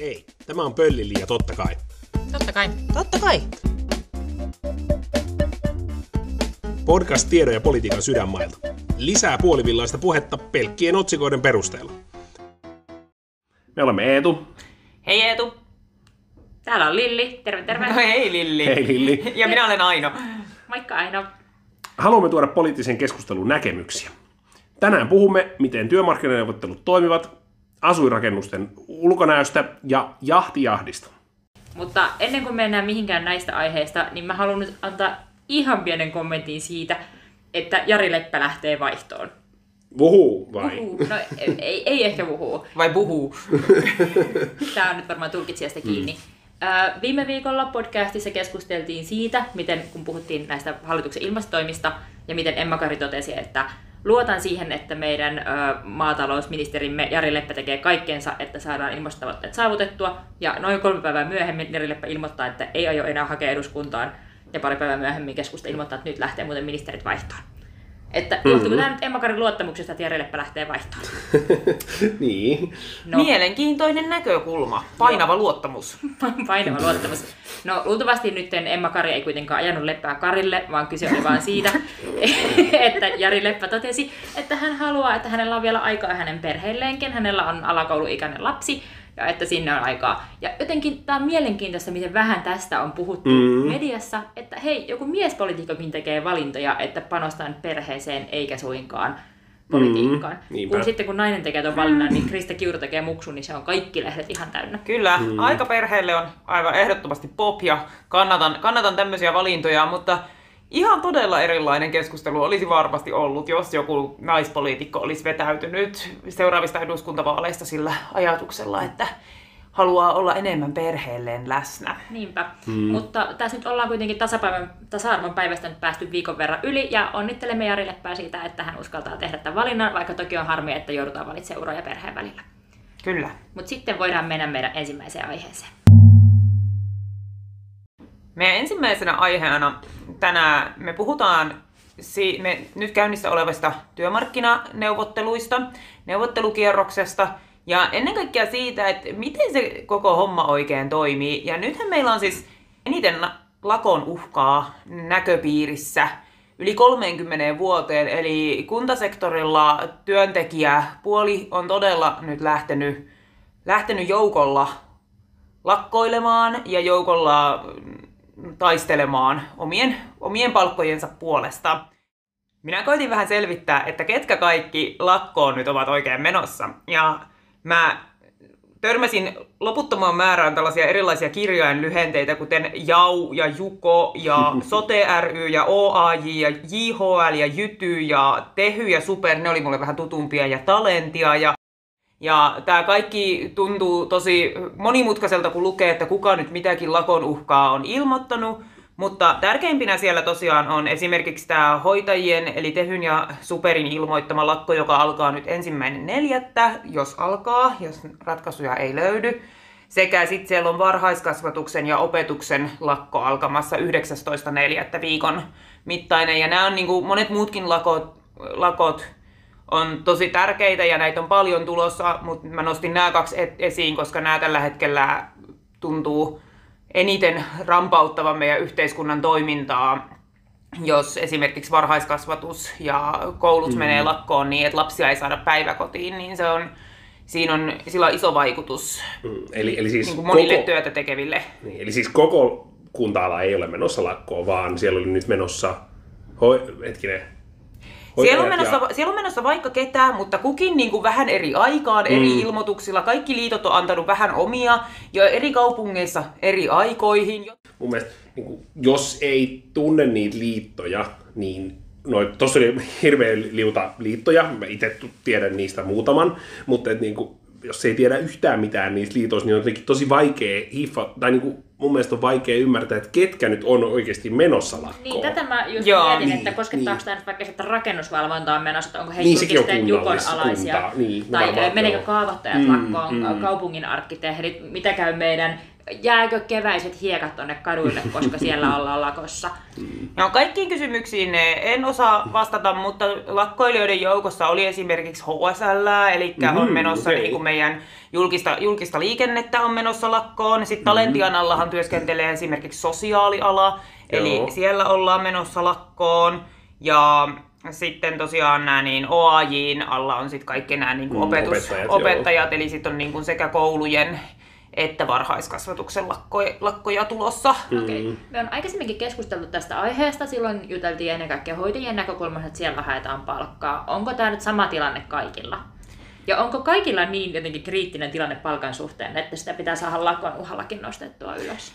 Ei, tämä on Pöllili ja totta kai. Totta kai. Totta kai. Podcast tiedon ja politiikan sydänmailta. Lisää puolivillaista puhetta pelkkien otsikoiden perusteella. Me olemme Eetu. Hei Eetu. Täällä on Lilli. Terve, terve. No hei Lilli. Hei Lilli. Ja minä olen Aino. Moikka Aino. Haluamme tuoda poliittisen keskustelun näkemyksiä. Tänään puhumme, miten työmarkkinaneuvottelut toimivat, asuinrakennusten ulkonäöstä ja jahtijahdista. Mutta ennen kuin mennään mihinkään näistä aiheista, niin mä haluan nyt antaa ihan pienen kommentin siitä, että Jari Leppä lähtee vaihtoon. Vuhuu vai? Uhuu. No ei, ei ehkä vuhuu. Vai puhuu? Tämä on nyt varmaan tulkitsijasta kiinni. Mm. Viime viikolla podcastissa keskusteltiin siitä, miten kun puhuttiin näistä hallituksen ilmastotoimista ja miten Emma Kari totesi, että luotan siihen, että meidän ö, maatalousministerimme Jari Leppä tekee kaikkensa, että saadaan ilmastotavoitteet saavutettua. Ja noin kolme päivää myöhemmin Jari Leppä ilmoittaa, että ei aio enää hakea eduskuntaan. Ja pari päivää myöhemmin keskusta ilmoittaa, että nyt lähtee muuten ministerit vaihtoon. Että johtuuko tämä nyt Emma Karin luottamuksesta, että Jari Leppä lähtee vaihtoon? niin. No. Mielenkiintoinen näkökulma. Painava luottamus. Painava luottamus. No luultavasti nyt Emma Kari ei kuitenkaan ajanut Leppää Karille, vaan kyse oli vaan siitä, että Jari Leppä totesi, että hän haluaa, että hänellä on vielä aikaa hänen perheelleenkin. Hänellä on alakouluikäinen lapsi ja että sinne on aikaa. Ja jotenkin tämä on mielenkiintoista, miten vähän tästä on puhuttu mm. mediassa, että hei, joku miespolitiikkakin tekee valintoja, että panostan perheeseen eikä suinkaan politiikkaan. niinpä. kun sitten kun nainen tekee tuon valinnan, niin Krista Kiuru tekee muksun, niin se on kaikki lehdet ihan täynnä. Kyllä, mm. aika perheelle on aivan ehdottomasti pop ja kannatan, kannatan tämmöisiä valintoja, mutta ihan todella erilainen keskustelu olisi varmasti ollut, jos joku naispoliitikko olisi vetäytynyt seuraavista eduskuntavaaleista sillä ajatuksella, että haluaa olla enemmän perheelleen läsnä. Niinpä. Mm. Mutta tässä nyt ollaan kuitenkin tasa-arvon päivästä nyt päästy viikon verran yli ja onnittelemme Jari Leppää siitä, että hän uskaltaa tehdä tämän valinnan, vaikka toki on harmi, että joudutaan valitsemaan uro ja perheen välillä. Kyllä. Mutta sitten voidaan mennä meidän ensimmäiseen aiheeseen. Meidän ensimmäisenä aiheena tänään me puhutaan si- me nyt käynnissä olevista työmarkkinaneuvotteluista, neuvottelukierroksesta ja ennen kaikkea siitä, että miten se koko homma oikein toimii. Ja nythän meillä on siis eniten lakon uhkaa näköpiirissä yli 30 vuoteen, eli kuntasektorilla työntekijäpuoli on todella nyt lähtenyt, lähtenyt joukolla lakkoilemaan ja joukolla taistelemaan omien, omien palkkojensa puolesta. Minä koitin vähän selvittää, että ketkä kaikki lakkoon nyt ovat oikein menossa. Ja mä törmäsin loputtomaan määrään tällaisia erilaisia kirjainlyhenteitä, kuten JAU ja JUKO ja SOTE ry ja OAJ ja JHL ja JYTY ja TEHY ja SUPER, ne oli mulle vähän tutumpia, ja Talentia ja ja tämä kaikki tuntuu tosi monimutkaiselta, kun lukee, että kuka nyt mitäkin lakon uhkaa on ilmoittanut. Mutta tärkeimpinä siellä tosiaan on esimerkiksi tämä hoitajien, eli Tehyn ja Superin ilmoittama lakko, joka alkaa nyt ensimmäinen neljättä, jos alkaa, jos ratkaisuja ei löydy. Sekä sitten siellä on varhaiskasvatuksen ja opetuksen lakko alkamassa 19.4. viikon mittainen. Ja nämä on niin kuin monet muutkin lakot, lakot on tosi tärkeitä ja näitä on paljon tulossa, mutta mä nostin nämä kaksi esiin, koska nämä tällä hetkellä tuntuu eniten rampauttavan meidän yhteiskunnan toimintaa, jos esimerkiksi varhaiskasvatus ja koulut mm. menee lakkoon niin, että lapsia ei saada päiväkotiin, niin se on, siinä on, sillä on iso vaikutus Mm, eli, eli siis niin kuin monille koko, työtä tekeville. niin, eli siis koko kunta-ala ei ole menossa lakkoon, vaan siellä oli nyt menossa, hoi, hetkinen, Siellä on, menossa, siellä on menossa vaikka ketään, mutta kukin niin kuin vähän eri aikaan, eri Mm. ilmoituksilla. Kaikki liitot on antanut vähän omia ja eri kaupungeissa eri aikoihin. mun mielestä, niin kuin, jos ei tunne niitä liittoja, niin no, tuossa oli hirveän liuta liittoja, mä itse tiedän niistä muutaman, mutta et, niin kuin, jos ei tiedä yhtään mitään niistä liitoista, niin on jotenkin tosi vaikea hiffa, tai niin kuin, mun mielestä on vaikea ymmärtää, että ketkä nyt on oikeasti menossa lakkoon. Niin, tätä mä just Joo. mietin, Niin, että koskettaako niin. tämä nyt vaikka sitten rakennusvalvonta on menossa, että onko he Niin, julkisten jukon alaisia, niin, tai varmaan, meneekö kaavoittajat Mm, lakkoon, mm. kaupungin arkkitehdit, mitä käy meidän, jääkö keväiset hiekat tonne kaduille, koska siellä ollaan lakossa. No, kaikkiin kysymyksiin en osaa vastata, mutta lakkoilijoiden joukossa oli esimerkiksi HSL, eli Mhm, on menossa okei. niin kuin meidän julkista, julkista liikennettä on menossa lakkoon. Sitten Talentian allahan työskentelee esimerkiksi sosiaaliala, eli Joo. siellä ollaan menossa lakkoon. Ja sitten tosiaan nämä niin OAJin alla on sitten kaikki nämä niin kuin Mm, opetus, opettajat, joo. opettajat, eli sitten on niin kuin sekä koulujen että varhaiskasvatuksen lakkoja, lakkoja tulossa. Mm. Okei. Me on aikaisemminkin keskusteltu tästä aiheesta, silloin juteltiin ennen kaikkea hoitajien näkökulmasta, että siellä haetaan palkkaa. Onko tämä nyt sama tilanne kaikilla? Ja onko kaikilla niin jotenkin kriittinen tilanne palkan suhteen, että sitä pitää saada lakon uhallakin nostettua ylös?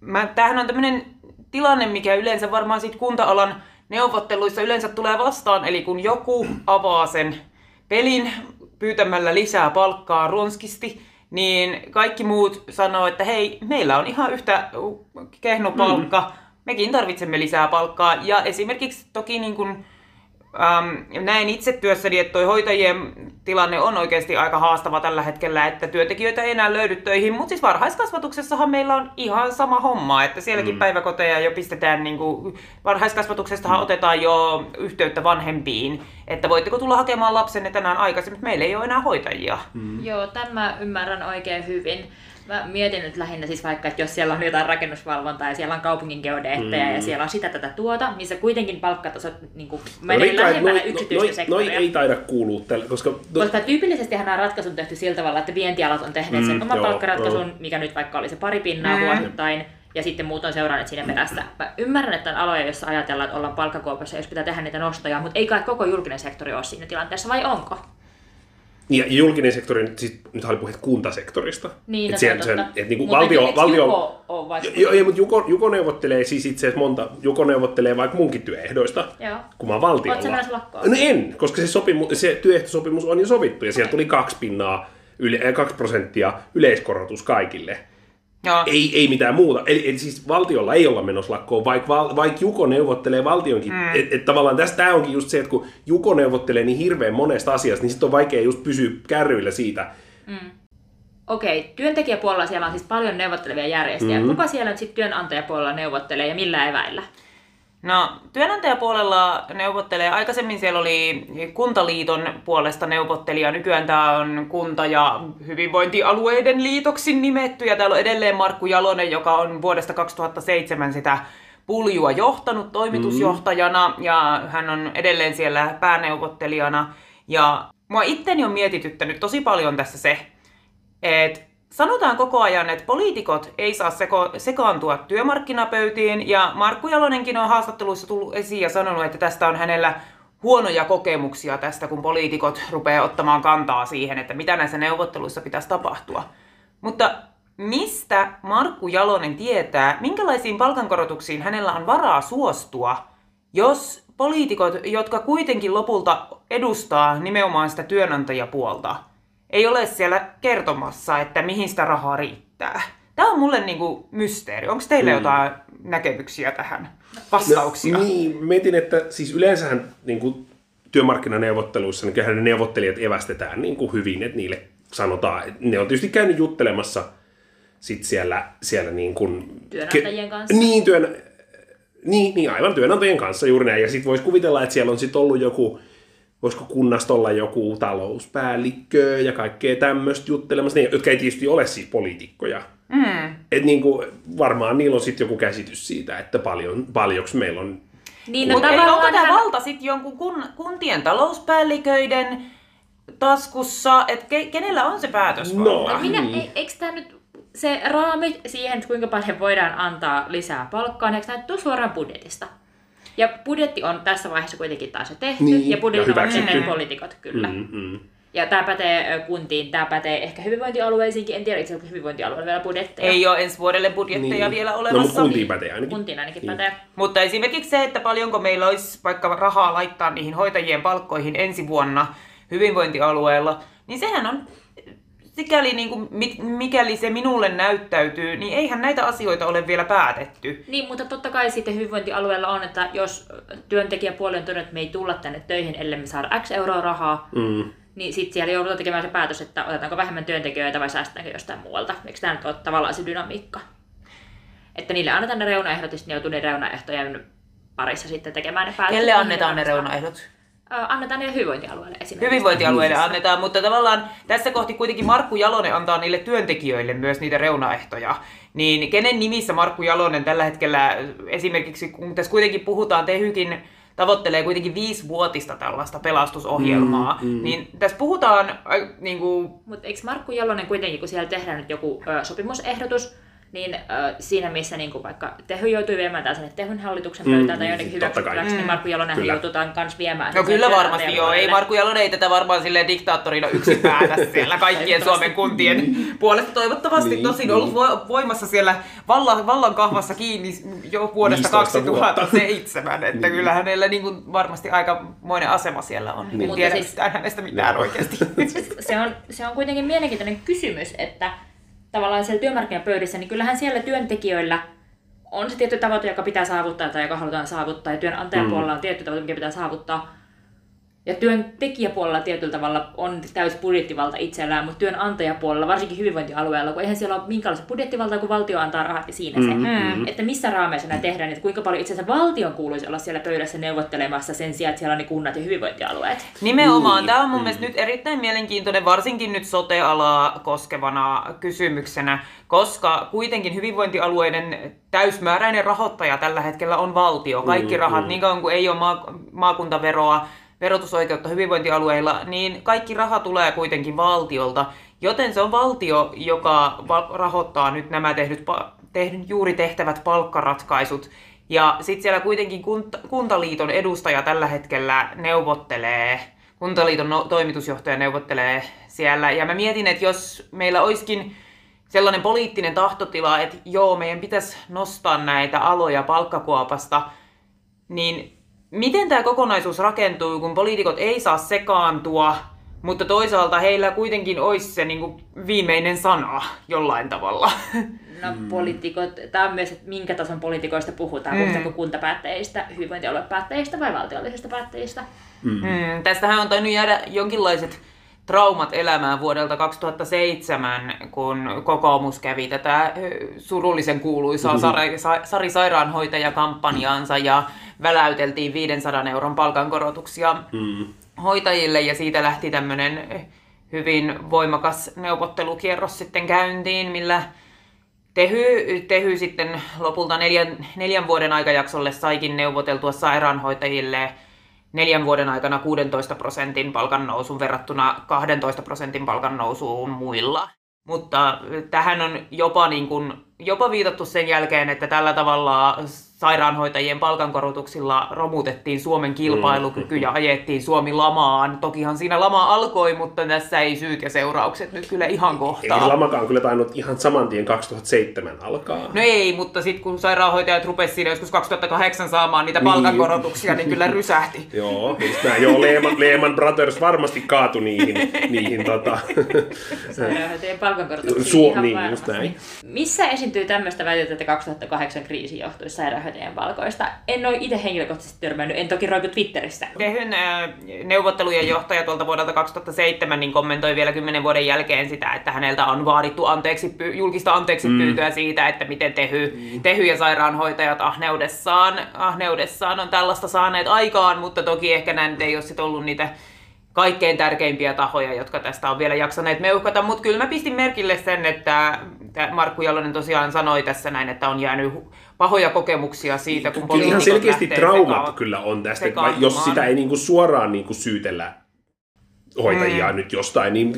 Mä, tämähän on tämmöinen tilanne, mikä yleensä varmaan sit kunta-alan neuvotteluissa yleensä tulee vastaan, eli kun joku avaa sen pelin pyytämällä lisää palkkaa ronskisti, niin kaikki muut sanoo, että hei, meillä on ihan yhtä kehno palkka, mm. mekin tarvitsemme lisää palkkaa. Ja esimerkiksi toki niin kun, Ähm, näin itse työssäni, että toi hoitajien tilanne on oikeasti aika haastava tällä hetkellä, että työntekijöitä ei enää löydy töihin, mutta siis varhaiskasvatuksessahan meillä on ihan sama homma, että sielläkin mm. päiväkoteja jo pistetään, niin kuin, varhaiskasvatuksestahan mm. otetaan jo yhteyttä vanhempiin, että voitteko tulla hakemaan lapsenne tänään aikaisemmin, mutta meillä ei ole enää hoitajia. Mm. Joo, tämän mä ymmärrän oikein hyvin. Mä mietin nyt lähinnä siis vaikka, että jos siellä on jotain rakennusvalvontaa ja siellä on kaupungin geodeetteja mm. ja siellä on sitä tätä tuota, missä kuitenkin palkkatasot niin kuin, menee Rikka, lähempänä noi- yksityistä noi- sektoria. Noi ei taida kuulua tällä, koska... Koska tyypillisesti nämä ratkaisut on tehty sillä tavalla, että vientialat on tehneet sen Mm, oman joo, palkkaratkaisun, joo. mikä nyt vaikka oli se pari pinnaa Mm. vuosittain, ja sitten muut on seuranneet siinä perässä. Mä ymmärrän, että on aloja, joissa ajatellaan, että ollaan palkkakuopassa, jos pitää tehdä niitä nostoja, mutta ei kai koko julkinen sektori ole siinä tilanteessa, vai onko? Ja julkinen sektori, nyt siis, nyt oli puhe kuntasektorista. Niin, no et on sen, totta. et niinku Mutta valtio, valtio, Juko ole vai- Joo, ei, mutta Juko, Juko neuvottelee siis itse asiassa monta, Juko neuvottelee vaikka munkin työehdoista, Joo. kun mä oon valtiolla. Lakkoon? No en, koska se, sopimu, se työehtosopimus on jo sovittu ja siellä tuli kaksi pinnaa, yle, äh, kaksi prosenttia yleiskorotus kaikille. Ei, ei mitään muuta. Eli, eli siis valtiolla ei olla menossa lakkoon, vaikka, val, vaikka Juko neuvottelee valtionkin. Mm. Että et tavallaan tässä tämä onkin just se, että kun Juko neuvottelee niin hirveän monesta asiasta, niin sitten on vaikea just pysyä kärryillä siitä. Okei, työntekijäpuolella siellä on siis paljon neuvottelevia järjestöjä. Mhm. Mm-hmm. Kuka siellä nyt sitten työnantajapuolella neuvottelee ja millä eväillä? No, työnantajapuolella neuvottelee, aikaisemmin siellä oli Kuntaliiton puolesta neuvottelija, nykyään tämä on kunta- ja hyvinvointialueiden liitoksi nimetty, ja täällä on edelleen Markku Jalonen, joka on vuodesta 2007 sitä puljua johtanut toimitusjohtajana, ja hän on edelleen siellä pääneuvottelijana, ja mua itteni on mietityttänyt tosi paljon tässä se, et sanotaan koko ajan, että poliitikot ei saa seko, sekaantua työmarkkinapöytiin, ja Markku Jalonenkin on haastatteluissa tullut esiin ja sanonut, että tästä on hänellä huonoja kokemuksia tästä, kun poliitikot rupeaa ottamaan kantaa siihen, että mitä näissä neuvotteluissa pitäisi tapahtua. Mutta mistä Markku Jalonen tietää, minkälaisiin palkankorotuksiin hänellä on varaa suostua, jos poliitikot, jotka kuitenkin lopulta edustaa nimenomaan sitä työnantajapuolta, ei ole siellä kertomassa, että mihin sitä rahaa riittää. Tämä on mulle niinku mysteeri. Onko teillä mm. jotain näkemyksiä tähän? Vastauksia? No, niin, mietin, että siis yleensähän niin kuin työmarkkinaneuvotteluissa niin kyllähän ne neuvottelijat evästetään niin kuin hyvin, että niille sanotaan, että ne on tietysti käynyt juttelemassa sit siellä, siellä niin kuin, Työnantajien kanssa. Niin, työn, niin, niin, aivan työnantajien kanssa juuri näin. Ja sitten voisi kuvitella, että siellä on sitten ollut joku, voisiko kunnasta olla joku talouspäällikkö ja kaikkea tämmöistä juttelemassa, ne, jotka ei tietysti ole siis poliitikkoja. Mm. Et niin kuin, varmaan niillä on sitten joku käsitys siitä, että paljon, paljonko meillä on Niin, no Mutta onko tavallaan tämä hän- valta sitten jonkun kun, kuntien talouspäälliköiden taskussa, että ke, kenellä on se päätösvalta? No, No minä, Niin. e, eikö tämä nyt se raami siihen, kuinka paljon voidaan antaa lisää palkkaa, niin eikö tämä suoraan budjetista? Ja budjetti on tässä vaiheessa kuitenkin taas jo tehty, Niin, ja budjetti ja on ennen poliitikot, kyllä. Mm. Mm. Ja tämä pätee kuntiin, tämä pätee ehkä hyvinvointialueisiinkin, en tiedä itse asiassa hyvinvointialueella vielä budjetteja. Ei ole ensi vuodelle budjetteja Niin. vielä No, mutta olemassa. kuntiin pätee ainakin. Kuntiin ainakin Niin. pätee. Mutta esimerkiksi se, että paljonko meillä olisi vaikka rahaa laittaa niihin hoitajien palkkoihin ensi vuonna hyvinvointialueella, niin sehän on sikäli niin kuin, mikäli se minulle näyttäytyy, niin eihän näitä asioita ole vielä päätetty. Niin, mutta totta kai sitten hyvinvointialueella on, että jos työntekijäpuoli on todennut, että me ei tulla tänne töihin, ellei me saada X euroa rahaa, mm. niin sitten siellä joudutaan tekemään se päätös, että otetaanko vähemmän työntekijöitä vai säästetäänkö jostain muualta. Eikö tämä nyt ole tavallaan se dynamiikka? Että niille annetaan ne reunaehdot ja sitten ne joutuu ne reunaehtojen parissa sitten tekemään ne päätökset. Kelle annetaan ne reunaehdot? Annetaan niille hyvinvointialueille esimerkiksi. Hyvinvointialueille annetaan, mutta tavallaan tässä kohti kuitenkin Markku Jalonen antaa niille työntekijöille myös niitä reunaehtoja. Niin kenen nimissä Markku Jalonen tällä hetkellä esimerkiksi, kun tässä kuitenkin puhutaan Tehykin tavoittelee kuitenkin viisivuotista tällaista pelastusohjelmaa, mm, mm. niin tässä puhutaan... Äh, niin kuin... Mutta eikö Markku Jalonen kuitenkin, kun siellä tehdään nyt joku ö, sopimusehdotus, niin äh, siinä missä niin kuin vaikka Tehy joutui viemään tämän sinne Tehyn hallituksen pöytään mm, tai jonnekin hyväksyttäväksi, niin Markku Jalonen joututaan myös viemään. No kyllä varmasti joo, ei Markku Jalonen ei tätä varmaan silleen diktaattorina yksin päätä siellä kaikkien Suomen kuntien mm. puolesta toivottavasti niin, tosin niin. ollut voimassa siellä vallan, vallan kahvassa kiinni jo vuodesta 2007, että niin. kyllä hänellä niin kuin varmasti aikamoinen asema siellä on. Niin. En tiedä siis, hänestä mitään oikeasti. se, on, se on kuitenkin mielenkiintoinen kysymys, että tavallaan siellä työmarkkinapöydissä, niin kyllähän siellä työntekijöillä on se tietty tavoite, joka pitää saavuttaa tai joka halutaan saavuttaa, ja työnantajapuolella on tietty tavoite, mikä pitää saavuttaa. Ja työntekijäpuolella tietyllä tavalla on täysi budjettivalta itsellään, mutta työnantajapuolella, varsinkin hyvinvointialueella, kun eihän siellä ole minkäänlaista budjettivaltaa, kun valtio antaa rahat ja siinä se. Mm-hmm. Että missä raameissa nämä tehdään, että kuinka paljon itse asiassa valtion kuuluisi olla siellä pöydässä neuvottelemassa sen sijaan, että siellä on ne kunnat ja hyvinvointialueet. Nimenomaan. Tämä on mun mielestä nyt erittäin mielenkiintoinen, varsinkin nyt sote-alaa koskevana kysymyksenä, koska kuitenkin hyvinvointialueiden täysmääräinen rahoittaja tällä hetkellä on valtio. Kaikki rahat, niin kauan kuin ei ole maakuntaveroa, verotusoikeutta hyvinvointialueilla, niin kaikki raha tulee kuitenkin valtiolta, joten se on valtio, joka rahoittaa nyt nämä tehdyt, tehnyt juuri tehtävät palkkaratkaisut. Ja sitten siellä kuitenkin Kuntaliiton edustaja tällä hetkellä neuvottelee, Kuntaliiton no, toimitusjohtaja neuvottelee siellä. Ja mä mietin, että jos meillä olisikin sellainen poliittinen tahtotila, että joo, meidän pitäisi nostaa näitä aloja palkkakuopasta, niin miten tämä kokonaisuus rakentuu, kun poliitikot ei saa sekaantua, mutta toisaalta heillä kuitenkin olisi se niin kuin viimeinen sana jollain tavalla. No poliitikot, tämä on myös, että minkä tason poliitikoista puhutaan, mm. puhutaanko kuntapäättäjistä, hyvinvointialuepäättäjistä vai valtiollisista päättäjistä. Mm. Mm. Tästähän on tainnut jäädä jonkinlaiset traumat elämään vuodelta 2007, kun kokoomus kävi tätä surullisen kuuluisaa mm-hmm. Sari, Sari Sairaanhoitaja-kampanjaansa ja väläyteltiin 500 euron palkankorotuksia mm. hoitajille ja siitä lähti tämmöinen hyvin voimakas neuvottelukierros sitten käyntiin, millä Tehy, Tehy sitten lopulta neljän, neljän vuoden aikajaksolle saikin neuvoteltua sairaanhoitajille neljän vuoden aikana 16 prosentin palkan nousun verrattuna 12 prosentin palkan nousuun muilla. Mutta tähän on jopa, niin kuin, jopa viitattu sen jälkeen, että tällä tavalla sairaanhoitajien palkankorotuksilla romutettiin Suomen kilpailukyky ja ajettiin Suomi lamaan. Tokihan siinä lama alkoi, mutta tässä ei syyt ja seuraukset nyt kyllä ihan kohtaa. Ei lamakaan kyllä tainnut ihan saman tien 2007 alkaa. No ei, mutta sitten kun sairaanhoitajat rupesivat siinä joskus 2008 saamaan niitä niin. palkankorotuksia, niin kyllä rysähti. joo, just näin. Joo, Lehman, Lehman Brothers varmasti kaatu niihin. niihin tota... Sairaanhoitajien palkankorotuksiin Suo, ihan niin, just näin. Missä esiintyy tämmöistä väitettä, että 2008 kriisi johtui sairaanhoitajien sairaanhoitajien palkoista. En ole itse henkilökohtaisesti törmännyt, en toki roiku Twitterissä. Tehyn äh, neuvottelujen johtaja tuolta vuodelta 2007 niin kommentoi vielä kymmenen vuoden jälkeen sitä, että häneltä on vaadittu anteeksi, julkista anteeksi mm. pyytöä siitä, että miten tehy, mm. tehy ja sairaanhoitajat ahneudessaan, ahneudessaan on tällaista saaneet aikaan, mutta toki ehkä näin ei ole sit ollut niitä kaikkein tärkeimpiä tahoja, jotka tästä on vielä jaksaneet meuhkata, mutta kyllä mä pistin merkille sen, että Markku Jalonen tosiaan sanoi tässä näin, että on jäänyt pahoja kokemuksia siitä, kun Kyllä ihan selkeästi traumat seka- kyllä on tästä, jos sitä ei niinku suoraan niinku syytellä hoitajia mm. nyt jostain, niin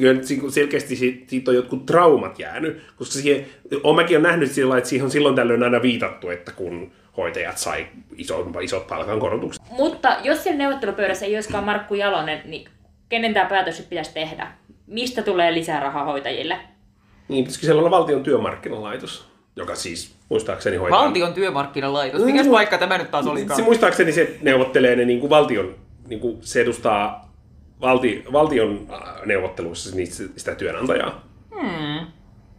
selkeästi siitä on jotkut traumat jäänyt, koska siihen, olen mäkin nähnyt sillä että siihen on silloin tällöin aina viitattu, että kun hoitajat sai isot, isot palkankorotukset. Mutta jos siellä neuvottelupöydässä ei olisikaan Markku Jalonen, niin kenen tämä päätös pitäisi tehdä? Mistä tulee lisää rahaa hoitajille? Niin, pitäisikö siellä olla valtion työmarkkinalaitos, joka siis muistaakseni hoitaa... Valtion työmarkkinalaitos? Mikäs mm. paikka tämä nyt taas olikaan? Se muistaakseni se neuvottelee ne niin kuin valtion, niin kuin se edustaa valti, valtion äh, neuvotteluissa sitä työnantajaa.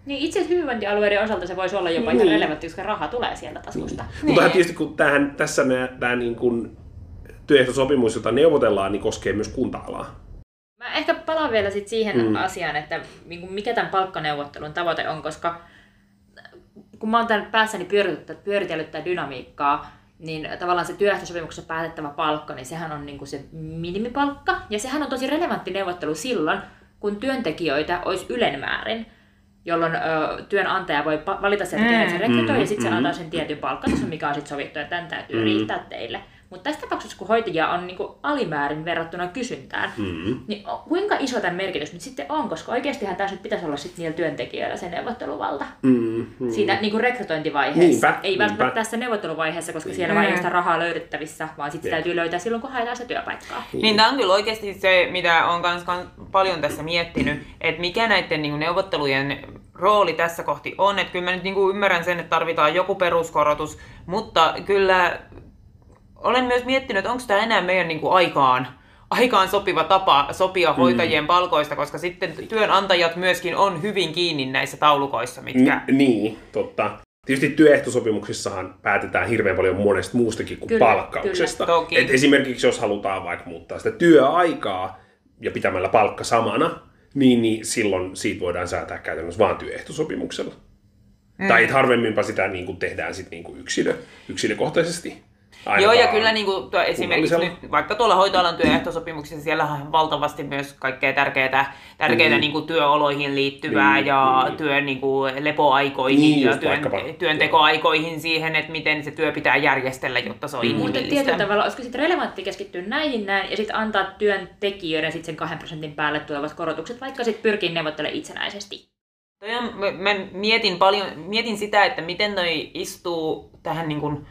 Niin itse asiassa hyvinvointialueiden osalta se voisi olla jopa Niin. ihan relevantti, koska raha tulee sieltä taskusta. Niin. Mutta tietysti kun tähän, tässä me, tämä niin kuin työehtosopimus, jota neuvotellaan, niin koskee myös kunta-alaa. Ehkä palaan vielä sit siihen Mm. mm. asiaan, että niinku mikä tämän palkkaneuvottelun tavoite on, koska kun mä oon tämän päässäni pyöritellyt, tätä dynamiikkaa, niin tavallaan se työehtosopimuksessa päätettävä palkka, niin sehän on niinku se minimipalkka. Ja sehän on tosi relevantti neuvottelu silloin, kun työntekijöitä olisi ylenmäärin, jolloin ö, työnantaja voi valita sieltä, kenet se rekrytoi, ja sitten se mm. antaa sen tietyn palkkatason, mikä on sitten sovittu, että tämän täytyy riittää teille. Mutta tässä tapauksessa, kun hoitajia on niinku alimäärin verrattuna kysyntään, Mm. niin kuinka iso tämän merkitys nyt sitten on? Koska oikeastihan tässä nyt pitäisi olla sitten niillä työntekijöillä se neuvotteluvalta. Mm. Mm. Siinä niin kuin rekrytointivaiheessa. Niinpä, Ei välttämättä niinpä. tässä neuvotteluvaiheessa, koska siellä vaan ei ole sitä rahaa löydettävissä, vaan sitten täytyy löytää silloin, kun haetaan sitä työpaikkaa. Niin tämä on kyllä oikeasti se, mitä olen kans, kans paljon tässä miettinyt, että mikä näiden niin neuvottelujen rooli tässä kohti on. Että kyllä mä nyt niin ymmärrän sen, että tarvitaan joku peruskorotus, mutta kyllä olen myös miettinyt, että onko tämä enää meidän niin aikaan, aikaan sopiva tapa sopia hoitajien palkoista, koska sitten työnantajat myöskin on hyvin kiinni näissä taulukoissa, mitkä... N- niin, totta. Tietysti työehtosopimuksissahan päätetään hirveän paljon monesta muustakin kuin Kyllä, palkkauksesta. kyllä, toki. Et esimerkiksi jos halutaan vaikka muuttaa sitä työaikaa ja pitämällä palkka samana, niin, niin silloin siitä voidaan säätää käytännössä vain työehtosopimuksella. Mm. Tai harvemminpa sitä niin kuin tehdään sit niin kuin yksilö, yksilökohtaisesti. Joo, Ainakaan ja kyllä niin kuin, esimerkiksi nyt, vaikka tuolla hoitoalan työehtosopimuksissa, siellä on valtavasti myös kaikkea tärkeää, tärkeää Mm. niin kuin työoloihin liittyvää Niin, ja työn niin kuin lepoaikoihin Niin, ja työn, työntekoaikoihin siihen, että miten se työ pitää järjestellä, jotta se on Mm. Mutta inhimillistä. tietyllä tavalla, olisiko sitten relevantti keskittyä näihin näin ja sitten antaa työntekijöiden sitten sen kahden prosentin päälle tulevat korotukset, vaikka sitten pyrkii neuvottelemaan itsenäisesti. Toi on, mä, mä mietin paljon, mietin sitä, että miten noi istuu tähän niin kuin,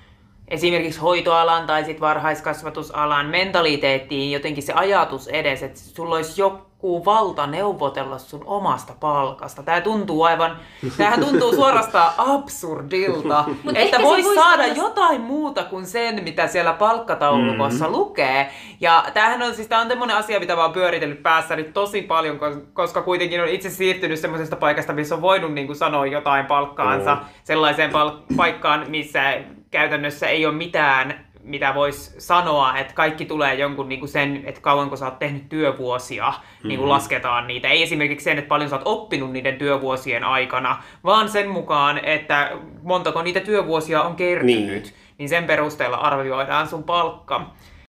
esimerkiksi hoitoalan tai sit varhaiskasvatusalan mentaliteettiin jotenkin se ajatus edes, että sulla olisi joku valta neuvotella sun omasta palkasta. Tää tuntuu aivan, tämähän tuntuu suorastaan absurdilta, Mut että voisi saada olla- jotain muuta kuin sen, mitä siellä palkkataulukossa lukee. Ja tämähän on siis, tää on tämmöinen asia, mitä mä oon pyöritellyt päässäni tosi paljon, kos- koska kuitenkin on itse siirtynyt semmoisesta paikasta, missä on voinut niin kuin sanoa jotain palkkaansa Mm. sellaiseen pal- paikkaan, missä käytännössä ei ole mitään mitä voisi sanoa, että kaikki tulee jonkun niin kuin sen, että kauanko sä oot tehnyt työvuosia, mm-hmm. niin kuin lasketaan niitä. Ei esimerkiksi sen, että paljon sä oot oppinut niiden työvuosien aikana, vaan sen mukaan, että montako niitä työvuosia on kertynyt. Niin. Niin, niin sen perusteella arvioidaan sun palkka.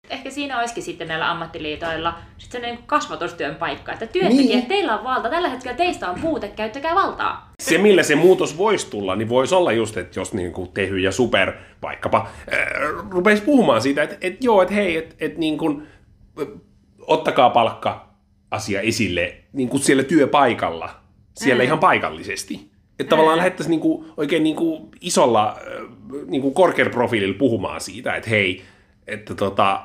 Ehkä siinä olisikin sitten näillä ammattiliitoilla sitten sellainen niin kasvatustyön paikka, että työntekijät, Niin. teillä on valta, tällä hetkellä teistä on puute, käyttäkää valtaa. se, millä se muutos voisi tulla, niin voisi olla just, että jos niin kuin Tehy ja Super vaikkapa äh, rupeisi puhumaan siitä, että, että joo, että hei, että, että niin kuin, ottakaa palkka-asia esille niin kuin siellä työpaikalla, siellä mm. ihan paikallisesti. Että tavallaan lähettäisiin niin kuin, oikein niin kuin isolla, niin kuin korkealla profiililla puhumaan siitä, että hei, että tota,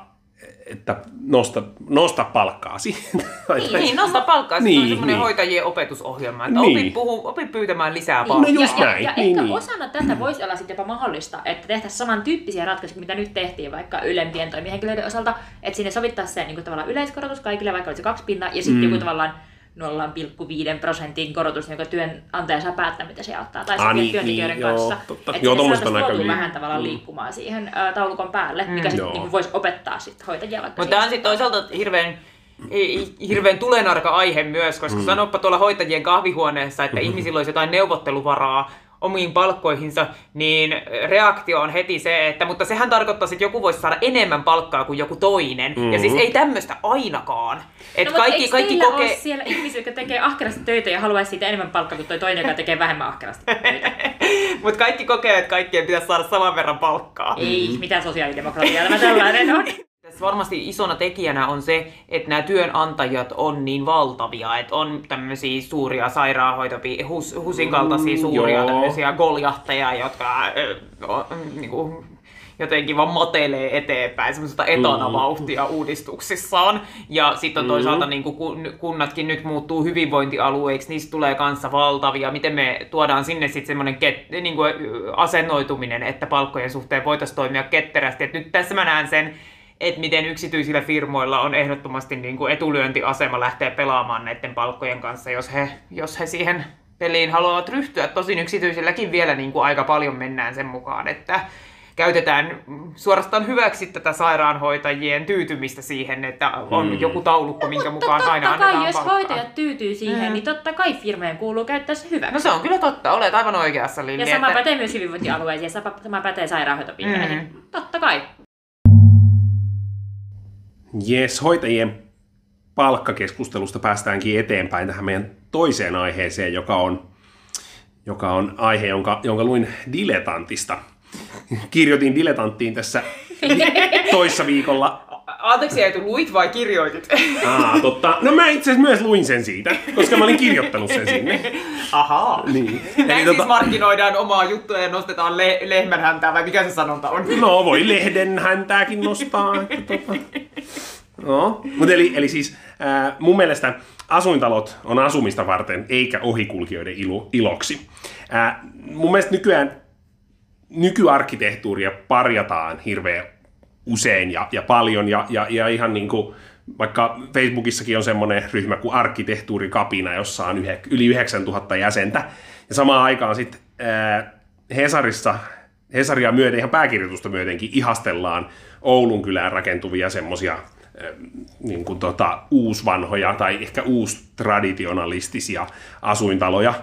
että nosta, nosta palkkaasi. Niin, nosta palkkaa. Niin, Niin, on semmoinen niin. hoitajien opetusohjelma, että Niin. opi, puhu, opi pyytämään lisää No palkkaa. just ja, näin, ja, ja niin, ehkä niin. osana tätä voisi olla sitten jopa mahdollista, että tehtäisiin samantyyppisiä ratkaisuja, mitä nyt tehtiin vaikka ylempien toimihenkilöiden osalta, että sinne sovittaisiin se niin kuin tavallaan yleiskorotus kaikille, vaikka olisi kaksi pintaa, ja sitten Mm. joku tavallaan 0,5 prosentin korotus, jonka työnantaja saa päättää, mitä se ottaa, tai Ah, sitten niin, työntekijöiden niin, joo, kanssa. totta. Että Joo, on saataisiin vähän tavallaan Mm. liikkumaan siihen ä, taulukon päälle, mikä sitten Joo. niin voisi opettaa sitten hoitajia vaikka Mutta tämä on sitten toisaalta hirveän, hi- hirveän tulenarka aihe myös, koska mm. sanoppa tuolla hoitajien kahvihuoneessa, että ihmisillä olisi jotain neuvotteluvaraa omiin palkkoihinsa, niin reaktio on heti se, että mutta sehän tarkoittaa, että joku voisi saada enemmän palkkaa kuin joku toinen. Mm-hmm. Ja siis ei tämmöistä ainakaan. Et No, mutta kaikki, eikö kaikki kokee... ole siellä ihmisiä, jotka tekee ahkerasti töitä ja haluaisi siitä enemmän palkkaa kuin toi toinen, joka tekee vähemmän ahkerasti töitä? Mutta kaikki kokee, että kaikkien pitäisi saada saman verran palkkaa. Ei, mitä sosiaalidemokratiaa tämä tällainen on. Tässä varmasti isona tekijänä on se, että nämä työnantajat on niin valtavia, että on tämmöisiä suuria sairaanhoitopia, hus, HUSin kaltaisia Mm, suuria joo. tämmöisiä goljahteja, jotka ö, o, niinku, jotenkin vaan matelee eteenpäin semmoista etanavauhtia uudistuksissaan. Ja sitten toisaalta niin kuin kunnatkin nyt muuttuu hyvinvointialueiksi, niistä tulee kanssa valtavia. Miten me tuodaan sinne sitten semmoinen ket, niin kuin asennoituminen, että palkkojen suhteen voitaisiin toimia ketterästi. Et nyt tässä mä näen sen, että miten yksityisillä firmoilla on ehdottomasti niin kuin etulyöntiasema lähteä pelaamaan näiden palkkojen kanssa, jos he, jos he siihen peliin haluavat ryhtyä. Tosin yksityisilläkin vielä niin kuin aika paljon mennään sen mukaan, että käytetään suorastaan hyväksi tätä sairaanhoitajien tyytymistä siihen, että on Mm. joku taulukko, minkä mukaan totta aina kai, annetaan jos palkkaa. hoitajat tyytyy siihen, Mm. niin totta kai firmojen kuuluu käyttää se hyväksi. No se on kyllä totta, olet aivan oikeassa Lilli. ja sama että- pätee myös hyvinvointialueisiin ja sama- sama pätee sairaanhoitopiireihin. Mm. Totta kai. Jes, hoitajien palkkakeskustelusta päästäänkin eteenpäin tähän meidän toiseen aiheeseen, joka on, joka on aihe, jonka, jonka luin diletantista. Kirjoitin diletanttiin tässä toissa viikolla. Anteeksi, ei luit vai kirjoitit? Aa, totta. No mä itse asiassa myös luin sen siitä, koska mä olin kirjoittanut sen sinne. Ahaa. Niin. Näin siis markkinoidaan omaa juttua ja nostetaan le- lehmän häntää, vai mikä se sanonta on? No voi lehden häntääkin nostaa. Että tota. No, mutta eli, eli siis ää, mun mielestä asuintalot on asumista varten, eikä ohikulkijoiden ilo, iloksi. Ää, mun mielestä nykyään nykyarkkitehtuuria parjataan hirveän usein ja, ja paljon, ja, ja, ja ihan niin kuin, vaikka Facebookissakin on semmoinen ryhmä kuin arkkitehtuurikapina, jossa on yli 9000 jäsentä, ja samaan aikaan sitten Hesarissa, Hesaria myöten, ihan pääkirjoitusta myötenkin ihastellaan Oulun kylään rakentuvia semmoisia niin tota, uusvanhoja tai ehkä uustraditionalistisia asuintaloja,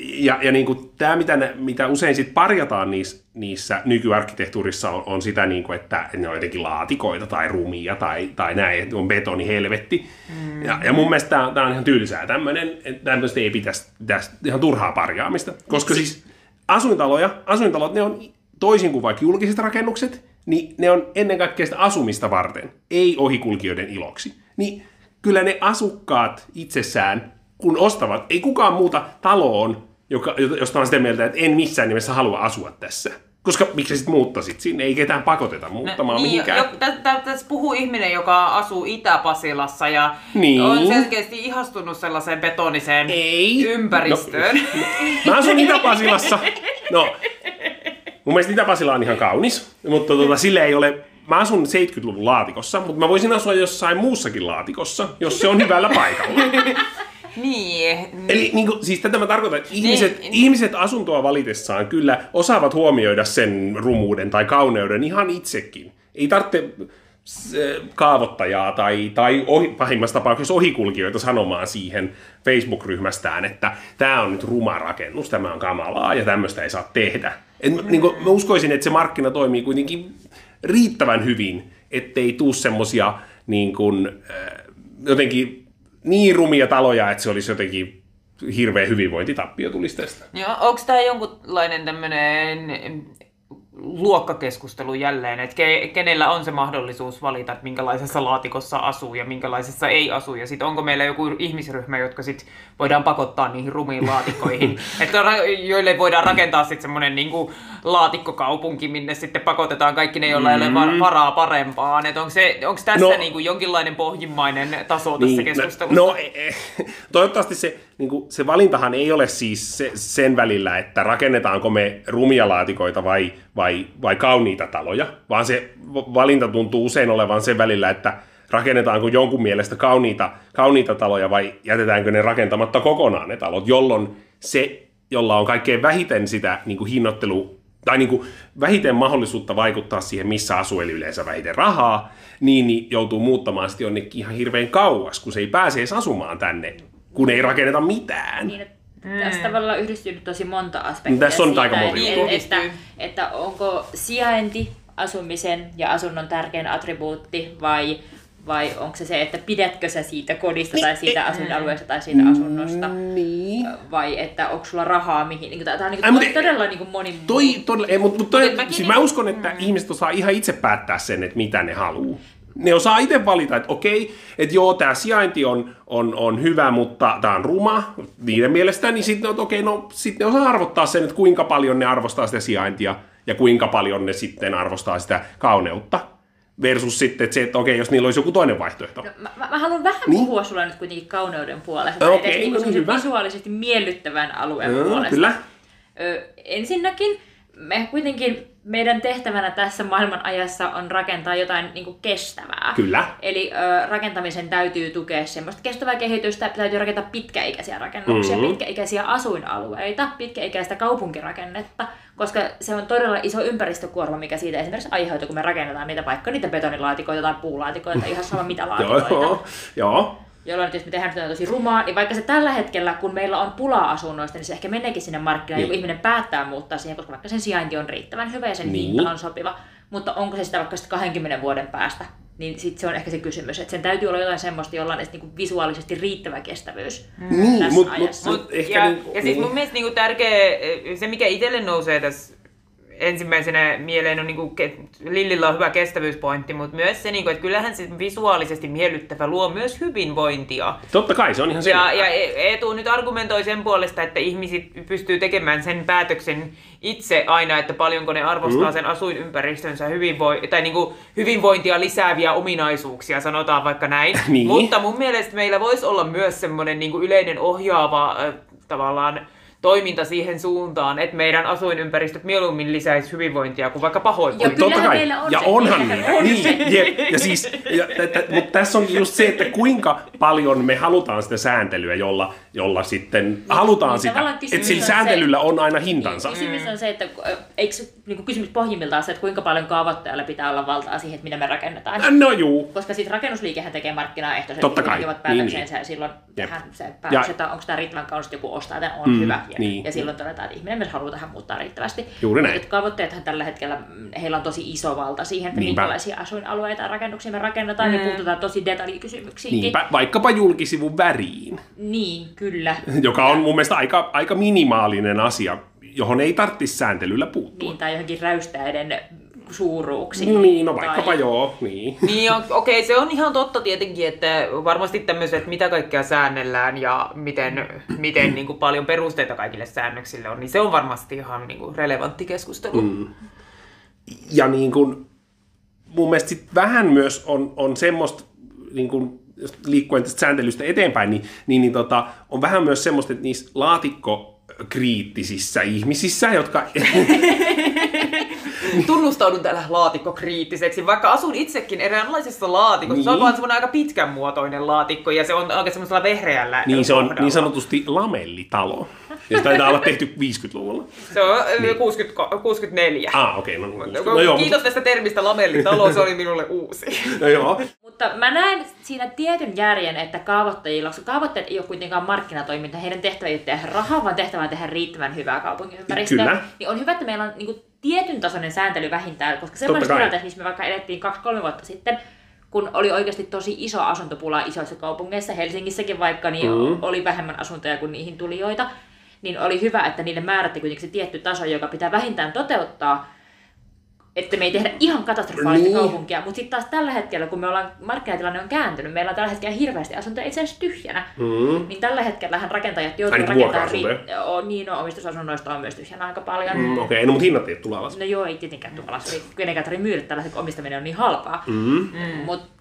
ja, ja niin kuin tämä, mitä, ne, mitä usein sit parjataan niissä, niissä nykyarkkitehtuurissa, on, on sitä, niin kuin, että ne on jotenkin laatikoita tai rumia tai, tai näin, että on betoni helvetti. Mm. Ja, ja mun mielestä tämä, on ihan tylsää tämmöinen, että tämmöistä ei pitäisi, pitäisi ihan turhaa parjaamista. Koska siis asuintaloja, asuintalot, ne on toisin kuin vaikka julkiset rakennukset, niin ne on ennen kaikkea sitä asumista varten, ei ohikulkijoiden iloksi. Niin kyllä ne asukkaat itsessään kun ostavat, ei kukaan muuta taloon, joka, josta on sitä mieltä, että en missään nimessä halua asua tässä. Koska miksi sitten muuttasit sinne? Ei ketään pakoteta muuttamaan niin, mihinkään. Tässä puhuu ihminen, joka asuu Itä-Pasilassa ja Niin. on selkeästi ihastunut sellaiseen betoniseen Ei. ympäristöön. No, mä asun Itä-Pasilassa. No, mun mielestä Itä-Pasila on ihan kaunis, mutta tota, sille ei ole... Mä asun 70-luvun laatikossa, mutta mä voisin asua jossain muussakin laatikossa, jos se on hyvällä paikalla. niin. Eli niin kuin, siis tätä mä tarkoitan, että ihmiset, Niin. ihmiset asuntoa valitessaan kyllä osaavat huomioida sen rumuuden tai kauneuden ihan itsekin. Ei tarvitse se, kaavoittajaa tai, tai ohi, pahimmassa tapauksessa ohikulkijoita sanomaan siihen Facebook-ryhmästään, että tämä on nyt ruma rakennus, tämä on kamalaa ja tämmöistä ei saa tehdä. Et, mm. niin kuin, mä uskoisin, että se markkina toimii kuitenkin riittävän hyvin, ettei tuu semmosia niin kuin, äh, jotenkin niin rumia taloja, että se olisi jotenkin hirveä hyvinvointitappio tulisi tästä. Joo, onko tämä jonkunlainen tämmöinen luokkakeskustelu jälleen, että ke, kenellä on se mahdollisuus valita, että minkälaisessa laatikossa asuu ja minkälaisessa ei asu, ja sitten onko meillä joku ihmisryhmä, jotka sitten voidaan pakottaa niihin rumiin laatikoihin, että joille voidaan rakentaa sitten semmoinen niinku laatikkokaupunki, minne sitten pakotetaan kaikki ne, joilla ei ole va- varaa parempaan, että onko, se, onko tässä No- no, niinku jonkinlainen pohjimmainen taso tässä keskustelussa? No, eh, toivottavasti se, niin kuin, se valintahan ei ole siis se, sen välillä, että rakennetaanko me rumia laatikoita vai, vai, vai kauniita taloja, vaan se valinta tuntuu usein olevan sen välillä, että rakennetaanko jonkun mielestä kauniita, kauniita taloja vai jätetäänkö ne rakentamatta kokonaan ne talot, jolloin se, jolla on kaikkein vähiten sitä niin kuin hinnoittelu tai niin kuin vähiten mahdollisuutta vaikuttaa siihen, missä asuu, eli yleensä vähiten rahaa, niin, niin joutuu muuttamaan sitten jonnekin ihan hirveän kauas, kun se ei pääse edes asumaan tänne, kun ei rakenneta mitään. Niin, että tässä tavallaan yhdistyy nyt tosi monta aspektia. Tässä on siitä, aika monta että, juttua. että, että onko sijainti asumisen ja asunnon tärkein attribuutti vai, vai onko se se, että pidätkö sä siitä kodista tai siitä asuinalueesta tai siitä asunnosta? Niin. Vai että onko sulla rahaa mihin? Niin, tämä on niin Ai, kuin, mut- todella niin kuin moni... Toi, todella, ei, mutta, mutta toi, siis niinku- mä uskon, että ihmiset osaa ihan itse päättää sen, että mitä ne haluaa. Ne osaa itse valita, että okei, että joo, tämä sijainti on, on, on hyvä, mutta tämä on ruma niiden mielestä, niin sitten no, okei, no sitten ne osaa arvottaa sen, että kuinka paljon ne arvostaa sitä sijaintia ja kuinka paljon ne sitten arvostaa sitä kauneutta. Versus sitten että se, että okei, jos niillä olisi joku toinen vaihtoehto. No, mä, mä, mä haluan vähän Niin. puhua sulle nyt kuitenkin kauneuden puolesta. Okei, edes niin no niin, hyvä. visuaalisesti miellyttävän alueen Joo, puolesta. kyllä. Ö, ensinnäkin me kuitenkin meidän tehtävänä tässä maailman ajassa on rakentaa jotain niin kuin kestävää. Kyllä. Eli ö, rakentamisen täytyy tukea semmoista kestävää kehitystä, täytyy rakentaa pitkäikäisiä rakennuksia, Mhm. mm-hmm. pitkäikäisiä asuinalueita, pitkäikäistä kaupunkirakennetta, koska se on todella iso ympäristökuorma, mikä siitä esimerkiksi aiheutuu, kun me rakennetaan niitä vaikka niitä betonilaatikoita tai puulaatikoita, ihan sama mitä laatikoita. joo, joo. Jolloin jos me tehdään sitä tosi rumaa, niin vaikka se tällä hetkellä, kun meillä on pulaa asunnoista, niin se ehkä meneekin sinne markkinaan, niin. Niin. joku ihminen päättää muuttaa siihen, koska vaikka sen sijainti on riittävän hyvä ja sen Niin. hinta on sopiva. Mutta onko se sitä vaikka sitten 20 vuoden päästä, niin sitten se on ehkä se kysymys, että sen täytyy olla jotain semmoista, jolla on niinku visuaalisesti riittävä kestävyys. Niin, tässä mutta mut, ajassa. mut Mut, ehkä ja, niinku, ja siis mun mielestä niinku tärkeä, se mikä itselle nousee tässä ensimmäisenä mieleen on niinku, ke- Lillillä on hyvä kestävyyspointti, mutta myös se, niinku, että kyllähän se visuaalisesti miellyttävä luo myös hyvinvointia. Totta kai, se on ihan Ja, selvä. ja Eetu nyt argumentoi sen puolesta, että ihmiset pystyy tekemään sen päätöksen itse aina, että paljonko ne arvostaa Mm. sen asuinympäristönsä hyvinvoi- tai niin kuin hyvinvointia lisääviä ominaisuuksia, sanotaan vaikka näin. Niin. Mutta mun mielestä meillä voisi olla myös semmoinen niin yleinen ohjaava äh, tavallaan toiminta siihen suuntaan, että meidän asuinympäristöt mieluummin lisäisi hyvinvointia kuin vaikka pahoinvointia. Totta kai. on ja se. onhan niin. niin jep. ja siis, ja, t- t- mutta tässä on just se, että kuinka paljon me halutaan sitä sääntelyä, jolla, jolla sitten halutaan niin sitä. tavallaan kysymys Että sillä on se- sääntelyllä on aina hintansa. Kysymys on se, että ö, eikö niin kysymys pohjimmiltaan se, että kuinka paljon kaavoittajalla pitää olla valtaa siihen, että mitä me rakennetaan. No juu. Koska sitten rakennusliikehän tekee markkinaehtoisesti, Totta he kai, niin, päätöksensä niin. ja silloin Jep. tehdään se päätös, Ja- että onko tämä riittävän kaunista, joku ostaa tämän, on Mm, hyvä. Ja, niin. ja silloin todetaan, että ihminen myös haluaa tähän muuttaa riittävästi. Juuri näin. Mutta kaavoittajathan tällä hetkellä, mm, heillä on tosi iso valta siihen, että Niinpä. minkälaisia asuinalueita ja rakennuksia me rakennetaan, ja puututaan tosi detaljakysymyksiinkin. Niinpä, vaikkapa julkisivun väriin, Niin, kyllä. joka on mun mielestä aika, aika minimaalinen asia, johon ei tarvitsisi sääntelyllä puuttua. Niin, tai johonkin räystäiden suuruuksiin. Niin, no vaikkapa tai... joo, niin. Niin, okei, se on ihan totta tietenkin, että varmasti tämmöiset, mitä kaikkea säännellään ja miten, miten niin kuin paljon perusteita kaikille säännöksille on, niin se on varmasti ihan niin kuin relevantti keskustelu. Mm. Ja niin kuin, mun mielestä sit vähän myös on, on semmoista, niin kuin, liikkuen tästä sääntelystä eteenpäin, niin, niin, niin tota, on vähän myös semmoista, että niissä laatikkokriittisissä ihmisissä, jotka... Tunnustaudun täällä laatikkokriittiseksi, vaikka asun itsekin eräänlaisessa laatikossa. Niin. Se on Niin. vaan semmoinen aika pitkän muotoinen laatikko ja se on oikein semmoisella vehreällä niin se on kohdalla. niin sanotusti lamellitalo. Ja se taitaa olla tehty 50-luvulla. Se on niin. 60, 64. Ah, okei, okay, no, No, no joo, Kiitos tästä termistä lamellitalo, se oli minulle uusi. mutta, no joo. Mutta mä näen siinä tietyn järjen, että kaavoittajilla, koska kaavoittajat ei ole kuitenkaan markkinatoiminta, heidän tehtävä ei ole tehdä rahaa, vaan tehtävä on tehdä riittävän hyvää kaupunkiympäristöä. Kyllä. Niin on hyvä, että meillä on niin kuin, tietyn tasoinen sääntely vähintään, koska semmoisessa tilanteessa, missä me vaikka elettiin kaksi-kolme vuotta sitten, kun oli oikeasti tosi iso asuntopula isoissa kaupungeissa, Helsingissäkin vaikka, niin Mm. oli vähemmän asuntoja kuin niihin tulijoita, niin oli hyvä, että niille määrättiin kuitenkin se tietty taso, joka pitää vähintään toteuttaa, että me ei tehdä ihan katastrofaalista Niin. kaupunkia, mutta sitten taas tällä hetkellä, kun me ollaan, markkinatilanne on kääntynyt, meillä on tällä hetkellä hirveästi asuntoja itse asiassa tyhjänä, Mm. niin tällä hetkellähän rakentajat joutuu Ainakin rakentamaan... oh, niin, no, omistusasunnoista on myös tyhjänä aika paljon. Mm, okei, okay, no mutta hinnat ei tule alas. No joo, ei tietenkään tule alas. Kenenkään tarvitse myydä tällaisen, kun omistaminen on niin halpaa. Mm. Mutta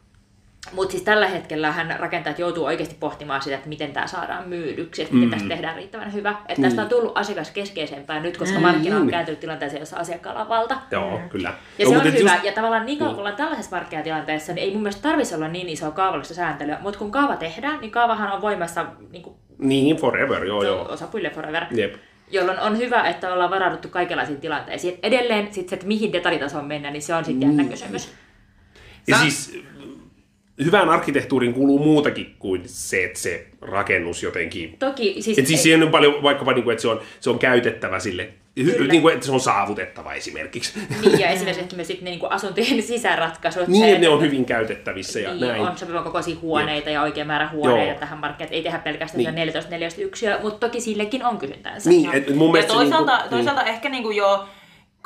mut siis tällä hetkellä rakentajat joutuu oikeasti pohtimaan sitä, että miten tämä saadaan myydyksi, että miten Mm. tästä tehdään riittävän hyvä. Että tästä on tullut asiakaskeskeisempää nyt, koska markkina on kääntynyt tilanteeseen, jossa asiakkaalla on valta. Joo, kyllä. Ja no, se on mutta hyvä. Just, Ja tavallaan niin kauan Niin. kun ollaan tällaisessa markkinatilanteessa, niin ei mun mielestä tarvitsisi olla niin isoa kaavallista sääntelyä. Mutta kun kaava tehdään, niin kaavahan on voimassa niin kuin niin, forever, joo, joo. osapuille forever. Jep. Jolloin on hyvä, että ollaan varauduttu kaikenlaisiin tilanteisiin. Edelleen sit se, että mihin detaljitasoon mennään, niin se on sitten jännä kysymys. Ja Sä- siis hyvään arkkitehtuuriin kuuluu muutakin kuin se, että se rakennus jotenkin... Toki siis... Et siis siihen on paljon vaikkapa, niin kuin, että se on, se on käytettävä sille, Kyllä. niin kuin, että se on saavutettava esimerkiksi. Niin, ja esimerkiksi myös sit ne niin kuin asuntojen sisäratkaisut. niin, se, että ne on hyvin käytettävissä ja niin, näin. on sopivan kokoisia huoneita ja oikein määrä huoneita Joo. tähän markkinaan. Ei tehdä pelkästään Niin. niin. 14 4 yksilöä, mutta toki sillekin on kysyntäänsä. Niin, et mun Ja toisaalta, niin kuin, toisaalta ehkä niinku jo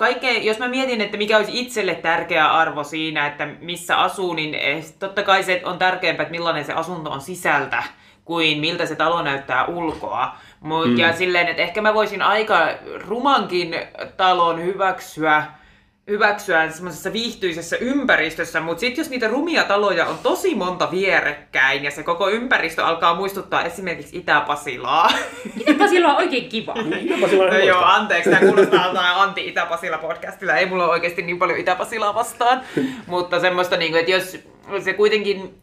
kaikkein, jos mä mietin, että mikä olisi itselle tärkeä arvo siinä, että missä asuu, niin eh, totta kai se on tärkeämpää, että millainen se asunto on sisältä kuin miltä se talo näyttää ulkoa. Mut, mm. Ja silleen, että ehkä mä voisin aika rumankin talon hyväksyä hyväksyä semmoisessa viihtyisessä ympäristössä, mutta sitten jos niitä rumia taloja on tosi monta vierekkäin ja se koko ympäristö alkaa muistuttaa esimerkiksi Itä-Pasilaa. Itä-Pasila on oikein kiva. Itä-Pasila on No joo, anteeksi, tämä kuulostaa jotain anti-Itä-Pasila podcastilla. Ei mulla ole oikeasti niin paljon Itä-Pasilaa vastaan. Mutta semmoista, niin kuin, että jos se kuitenkin...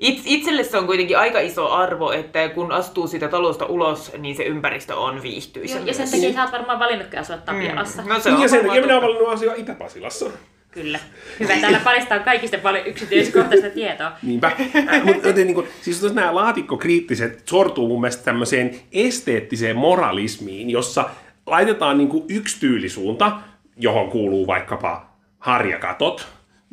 It, itselle se on kuitenkin aika iso arvo, että kun astuu siitä talosta ulos, niin se ympäristö on viihtyisä. Ja sen myös. takia sä oot varmaan valinnutkin asua Tapialassa. No se Niin, on ja sen takia minä olen valinnut asiaa Itä-Pasilassa. Kyllä. Hyvä, täällä paristaa kaikista paljon yksityiskohtaista tietoa. Niinpä. Mutta niin kuin, siis jos nämä laatikkokriittiset sortuu mun mielestä tämmöiseen esteettiseen moralismiin, jossa laitetaan niin kuin yksi tyylisuunta, johon kuuluu vaikkapa harjakatot,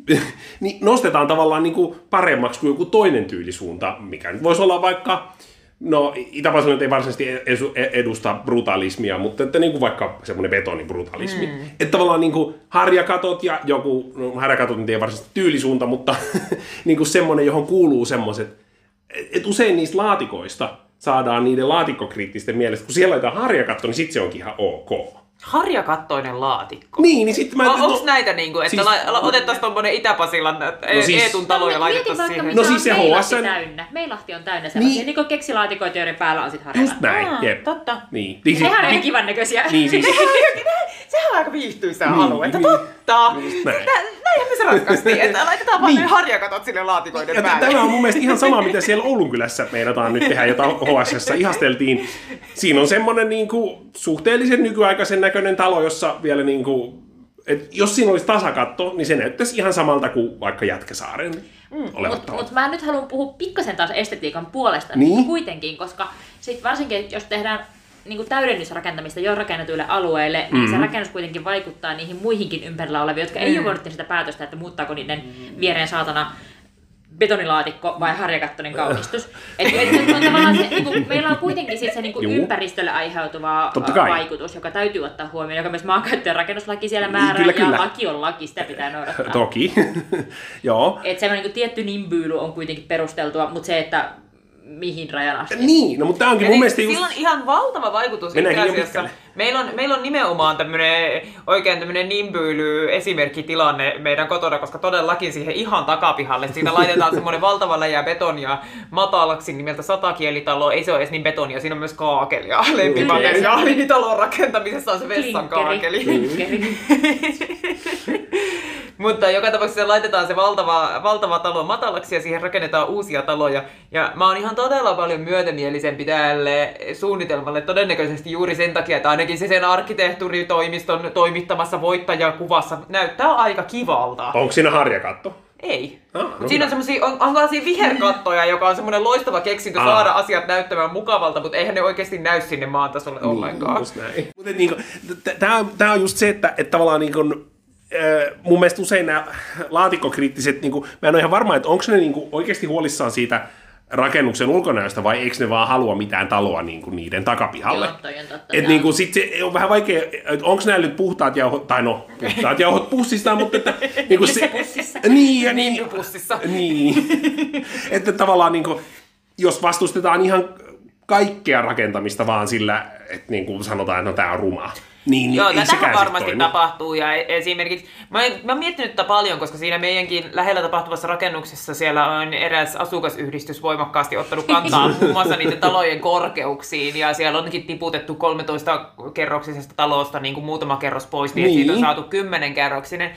niin nostetaan tavallaan niin kuin paremmaksi kuin joku toinen tyylisuunta, mikä nyt voisi olla vaikka, no itä ei varsinaisesti esu- edusta brutalismia, mutta että niin kuin vaikka semmoinen betonibrutalismi. Mm. Että tavallaan niin kuin harjakatot ja joku, no harjakatot nyt ei varsinaisesti tyylisuunta, mutta niin kuin semmoinen, johon kuuluu semmoiset, että usein niistä laatikoista saadaan niiden laatikkokriittisten mielestä, kun siellä laitetaan harjakatto, niin sitten se onkin ihan ok. Harjakattoinen laatikko. Niin, niin sitten mä... On, onko näitä niinku, että siis- siis, la, otettaisiin tommonen Itä-Pasilan no siis- siis, Eetun talo ja No, laitettaisiin siihen? No siis se Meilahti HSN täynnä. Meilahti on täynnä sellaisia Niin. niin. niin keksilaatikoita, joiden päällä on sit Just harjakatta. näin, Aa, jep. totta. Niin. niin Nehän on niin- ihan kivan näköisiä. Niin siis, Sehän on aika viihtyisää Niin, aluetta, niin. totta. Just näin. Nä- Näinhän me se ratkaistiin, että laitetaan vaan Niin. ne harjakatot sille laatikoiden ja päälle. tämä on mun mielestä ihan sama, mitä siellä Oulun kylässä meinataan nyt tehdä, jota HSS ihasteltiin. Siinä on semmoinen niin kuin, suhteellisen nykyaikaisen näköinen talo, jossa vielä niin kuin, et jos siinä olisi tasakatto, niin se näyttäisi ihan samalta kuin vaikka Jätkäsaaren mm, olevat Mutta mut mä nyt haluan puhua pikkasen taas estetiikan puolesta Niin. kuitenkin, koska sit varsinkin jos tehdään niin täydennysrakentamista jo rakennetuille alueille, mm-hmm. niin se rakennus kuitenkin vaikuttaa niihin muihinkin ympärillä oleviin, jotka ei ole voinut sitä päätöstä, että muuttaako niiden viereen saatana betonilaatikko vai harjakattoinen kaunistus. Et, et, et on tavallaan se, niin kuin, meillä on kuitenkin sit se niin kuin ympäristölle aiheutuva vaikutus, joka täytyy ottaa huomioon, joka myös maankäyttö- ja rakennuslaki siellä määrää, Kyllä, ja kyllä. laki on laki, sitä pitää noudattaa. Toki. Joo. Että semmoinen niin tietty nimbyyly on kuitenkin perusteltua, mutta se, että mihin rajan asti. Niin, no mutta tämä onkin Ja mun niin, mielestä sillä just... on ihan valtava vaikutus itse asiassa. Meillä on, meillä on nimenomaan tämmöinen oikein tämmöinen nimbyily esimerkkitilanne meidän kotona, koska todellakin siihen ihan takapihalle siinä laitetaan semmoinen valtava läjä betonia matalaksi nimeltä satakielitalo. Ei se ole edes niin betonia, siinä on myös kaakelia. Lempimateriaali niin talon rakentamisessa on se vessan kaakeli. Mutta joka tapauksessa laitetaan se valtava, valtava talo matalaksi ja siihen rakennetaan uusia taloja. Ja mä oon ihan todella paljon myötämielisempi tälle suunnitelmalle todennäköisesti juuri sen takia, että ainakin sen arkkitehtuuritoimiston toimittamassa voittajakuvassa näyttää aika kivalta. Onko siinä harjakatto? Ei. Ah, no Mut siinä on hyvä. semmosia, on, siinä viherkattoja, joka on semmoinen loistava keksintö Ah. saada asiat näyttämään mukavalta, mutta eihän ne oikeasti näy sinne maan tasolle ollenkaan. Niin, näin. Mutta niinku, tämä on, on just se, että, että tavallaan niinku, äh, mun mielestä usein nämä laatikkokriittiset, niinku, mä en ole ihan varma, että onko ne niinku oikeasti huolissaan siitä rakennuksen ulkonäöstä vai eikö ne vaan halua mitään taloa niinku niiden takapihalle. Joo, toi on totta. Et Joo. niinku, sit se on vähän vaikea, että onko näillä nyt puhtaat jauhot, tai no, puhtaat jauhot pussista, mutta että niinku se, niin, ja niin, Nimbypussissa. niin. että tavallaan niinku, jos vastustetaan ihan kaikkea rakentamista vaan sillä, että niin kuin sanotaan, että no tää on ruma. Niin, Joo, tätähän sit varmasti toimi. tapahtuu. Ja e- esimerkiksi, mä, mä oon miettinyt tätä paljon, koska siinä meidänkin lähellä tapahtuvassa rakennuksessa siellä on eräs asukasyhdistys voimakkaasti ottanut kantaa muun muassa niiden talojen korkeuksiin. Ja siellä onkin tiputettu 13-kerroksisesta talosta niin kuin muutama kerros pois, niin, Niin. niin. siitä on saatu 10-kerroksinen.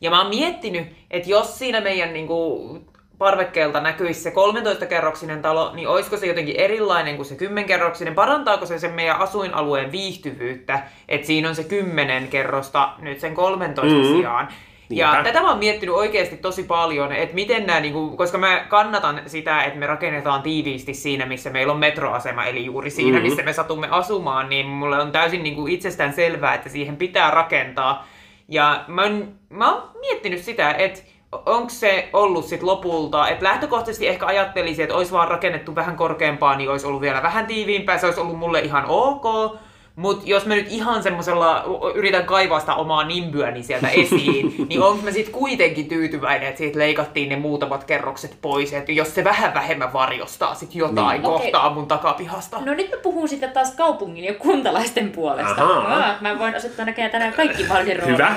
Ja mä oon miettinyt, että jos siinä meidän niin kuin, parvekkeelta näkyisi se 13-kerroksinen talo, niin olisiko se jotenkin erilainen kuin se 10-kerroksinen? Parantaako se sen meidän asuinalueen viihtyvyyttä, että siinä on se 10 kerrosta nyt sen 13 Mm. mm. sijaan? Ja Niinpä. tätä mä oon miettinyt oikeasti tosi paljon, että miten nämä, niinku, koska mä kannatan sitä, että me rakennetaan tiiviisti siinä, missä meillä on metroasema, eli juuri siinä, Mhm. missä me satumme asumaan, niin mulle on täysin niinku itsestään selvää, että siihen pitää rakentaa. Ja mä oon, mä oon miettinyt sitä, että onko se ollut sit lopulta, että lähtökohtaisesti ehkä ajattelisin, että olisi vaan rakennettu vähän korkeampaa, niin olisi ollut vielä vähän tiiviimpää, se olisi ollut mulle ihan ok. Mutta jos mä nyt ihan semmoisella yritän kaivaa sitä omaa nimbyäni sieltä esiin, niin onko mä sitten kuitenkin tyytyväinen, että siitä leikattiin ne muutamat kerrokset pois, että jos se vähän vähemmän varjostaa sit jotain Niin. kohtaa mun takapihasta. No nyt mä puhun sitten taas kaupungin ja kuntalaisten puolesta. Ahaa. Aa, mä voin asettaa näköjään tänään kaikki vaalien Hyvä.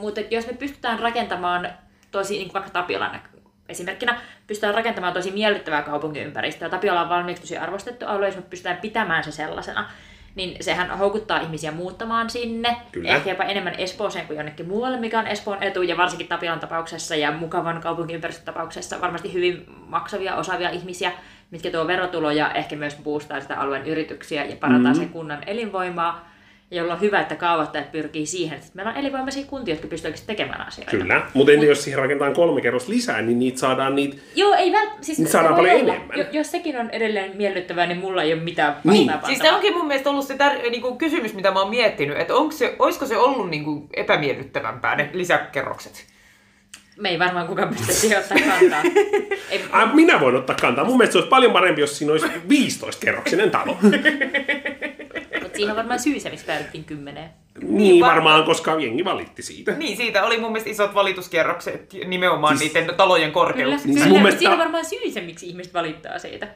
Mutta jos me pystytään rakentamaan tosi, niin kuin vaikka Tapiolan esimerkkinä, pystytään rakentamaan tosi miellyttävää kaupunkiympäristöä. Tapiola on valmiiksi tosi arvostettu alue, jos me pystytään pitämään se sellaisena, niin sehän houkuttaa ihmisiä muuttamaan sinne, Kyllä. ehkä jopa enemmän Espooseen kuin jonnekin muualle, mikä on Espoon etu, ja varsinkin Tapiolan tapauksessa ja mukavan kaupunkiympäristön tapauksessa varmasti hyvin maksavia, osaavia ihmisiä, mitkä tuo verotuloja, ehkä myös boostaa sitä alueen yrityksiä ja parantaa mm. sen kunnan elinvoimaa, jolla on hyvä, että kaavoittajat pyrkii siihen, että meillä on elinvoimaisia kuntia, jotka pystyvät tekemään asioita. Kyllä, mutta entä jos siihen rakentaa kolme kerrosta lisää, niin niitä saadaan niitä... Joo, ei vält... siis se saadaan paljon olla. enemmän. Jo, jos sekin on edelleen miellyttävää, niin mulla ei ole mitään Niin. Siis se onkin mun mielestä ollut se tär- niinku kysymys, mitä mä oon miettinyt, että onko se, olisiko se ollut niinku epämiellyttävämpää ne lisäkerrokset? Me ei varmaan kukaan pysty siihen ottaa kantaa. ei, Ai, minä voin ottaa kantaa. Mun mielestä se olisi paljon parempi, jos siinä olisi 15-kerroksinen talo. siihen on varmaan syy se, miksi päädyttiin kymmeneen. niin var- varmaan, koska jengi valitti siitä. Niin, siitä oli mun mielestä isot valituskierrokset, nimenomaan siis... niiden talojen Kyllä, korkeus. Niin, kyllä. mun Mun mielestä- Siinä on varmaan syy se, miksi ihmiset valittaa siitä.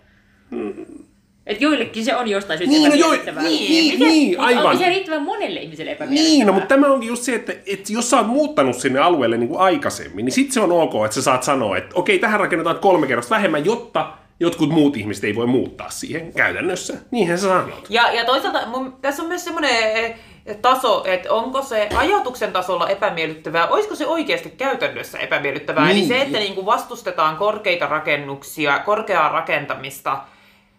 Et joillekin se on jostain syystä Niin, no epämiellyttävää. niin, niin, Miten- niin, aivan. Onko se riittävän monelle ihmiselle epämiellyttävää? Niin, no mutta tämä onkin just se, että, että jos sä oot muuttanut sinne alueelle niin kuin aikaisemmin, niin sitten se on ok, että sä saat sanoa, että okei, tähän rakennetaan kolme kerrosta vähemmän, jotta jotkut muut ihmiset ei voi muuttaa siihen käytännössä. Niinhän sä sanot. Ja, ja toisaalta mun, tässä on myös semmoinen taso, että onko se ajatuksen tasolla epämiellyttävää, olisiko se oikeasti käytännössä epämiellyttävää. Niin. Eli Niin. se, että niinku vastustetaan korkeita rakennuksia, korkeaa rakentamista,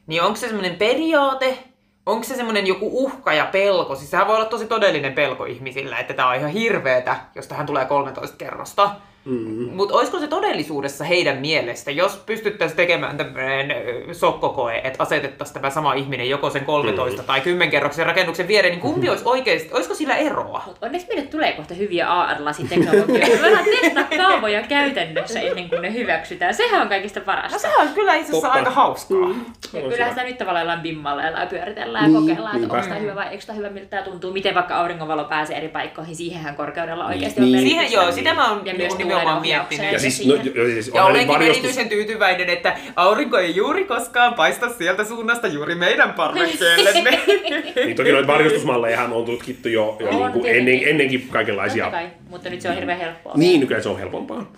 niin onko se semmoinen periaate, onko se semmoinen joku uhka ja pelko? Siis sehän voi olla tosi todellinen pelko ihmisillä, että tämä on ihan hirveetä, jos tähän tulee 13 kerrosta. Mm-hmm. Mutta olisiko se todellisuudessa heidän mielestä, jos pystyttäisiin tekemään tämmöinen sokkokoe, että asetettaisiin tämä sama ihminen joko sen 13 mm-hmm. tai 10 kerroksen rakennuksen viereen, niin kumpi olisi oikeasti, olisiko sillä eroa? Mut onneksi meille tulee kohta hyviä AR-lasiteknologioita. Me voidaan testaa kaavoja käytännössä ennen kuin ne hyväksytään. Sehän on kaikista parasta. No sehän on kyllä itse asiassa aika hauskaa. Mm. Ja kyllähän sitä nyt tavallaan bimmalla ja pyöritellään ja Niin, kokeillaan, että onko tämä hyvä vai eikö tämä hyvä, miltä tämä tuntuu, miten vaikka auringonvalo pääsee eri paikkoihin, siihenhän korkeudella oikeasti Niin. on Siihen joo, sitä mä oon Ja myös nimenomaan miettinyt. Ja siis, no, siis Ja olenkin varjostus- erityisen tyytyväinen, että aurinko ei juuri koskaan paista sieltä suunnasta juuri meidän parvekkeellemme. Niin toki noita varjostusmallejahan on tutkittu jo, jo On, niin kuin ennen, ennenkin kaikenlaisia. Kai, mutta nyt se on hirveän helppoa. Niin, nykyään se on helpompaa.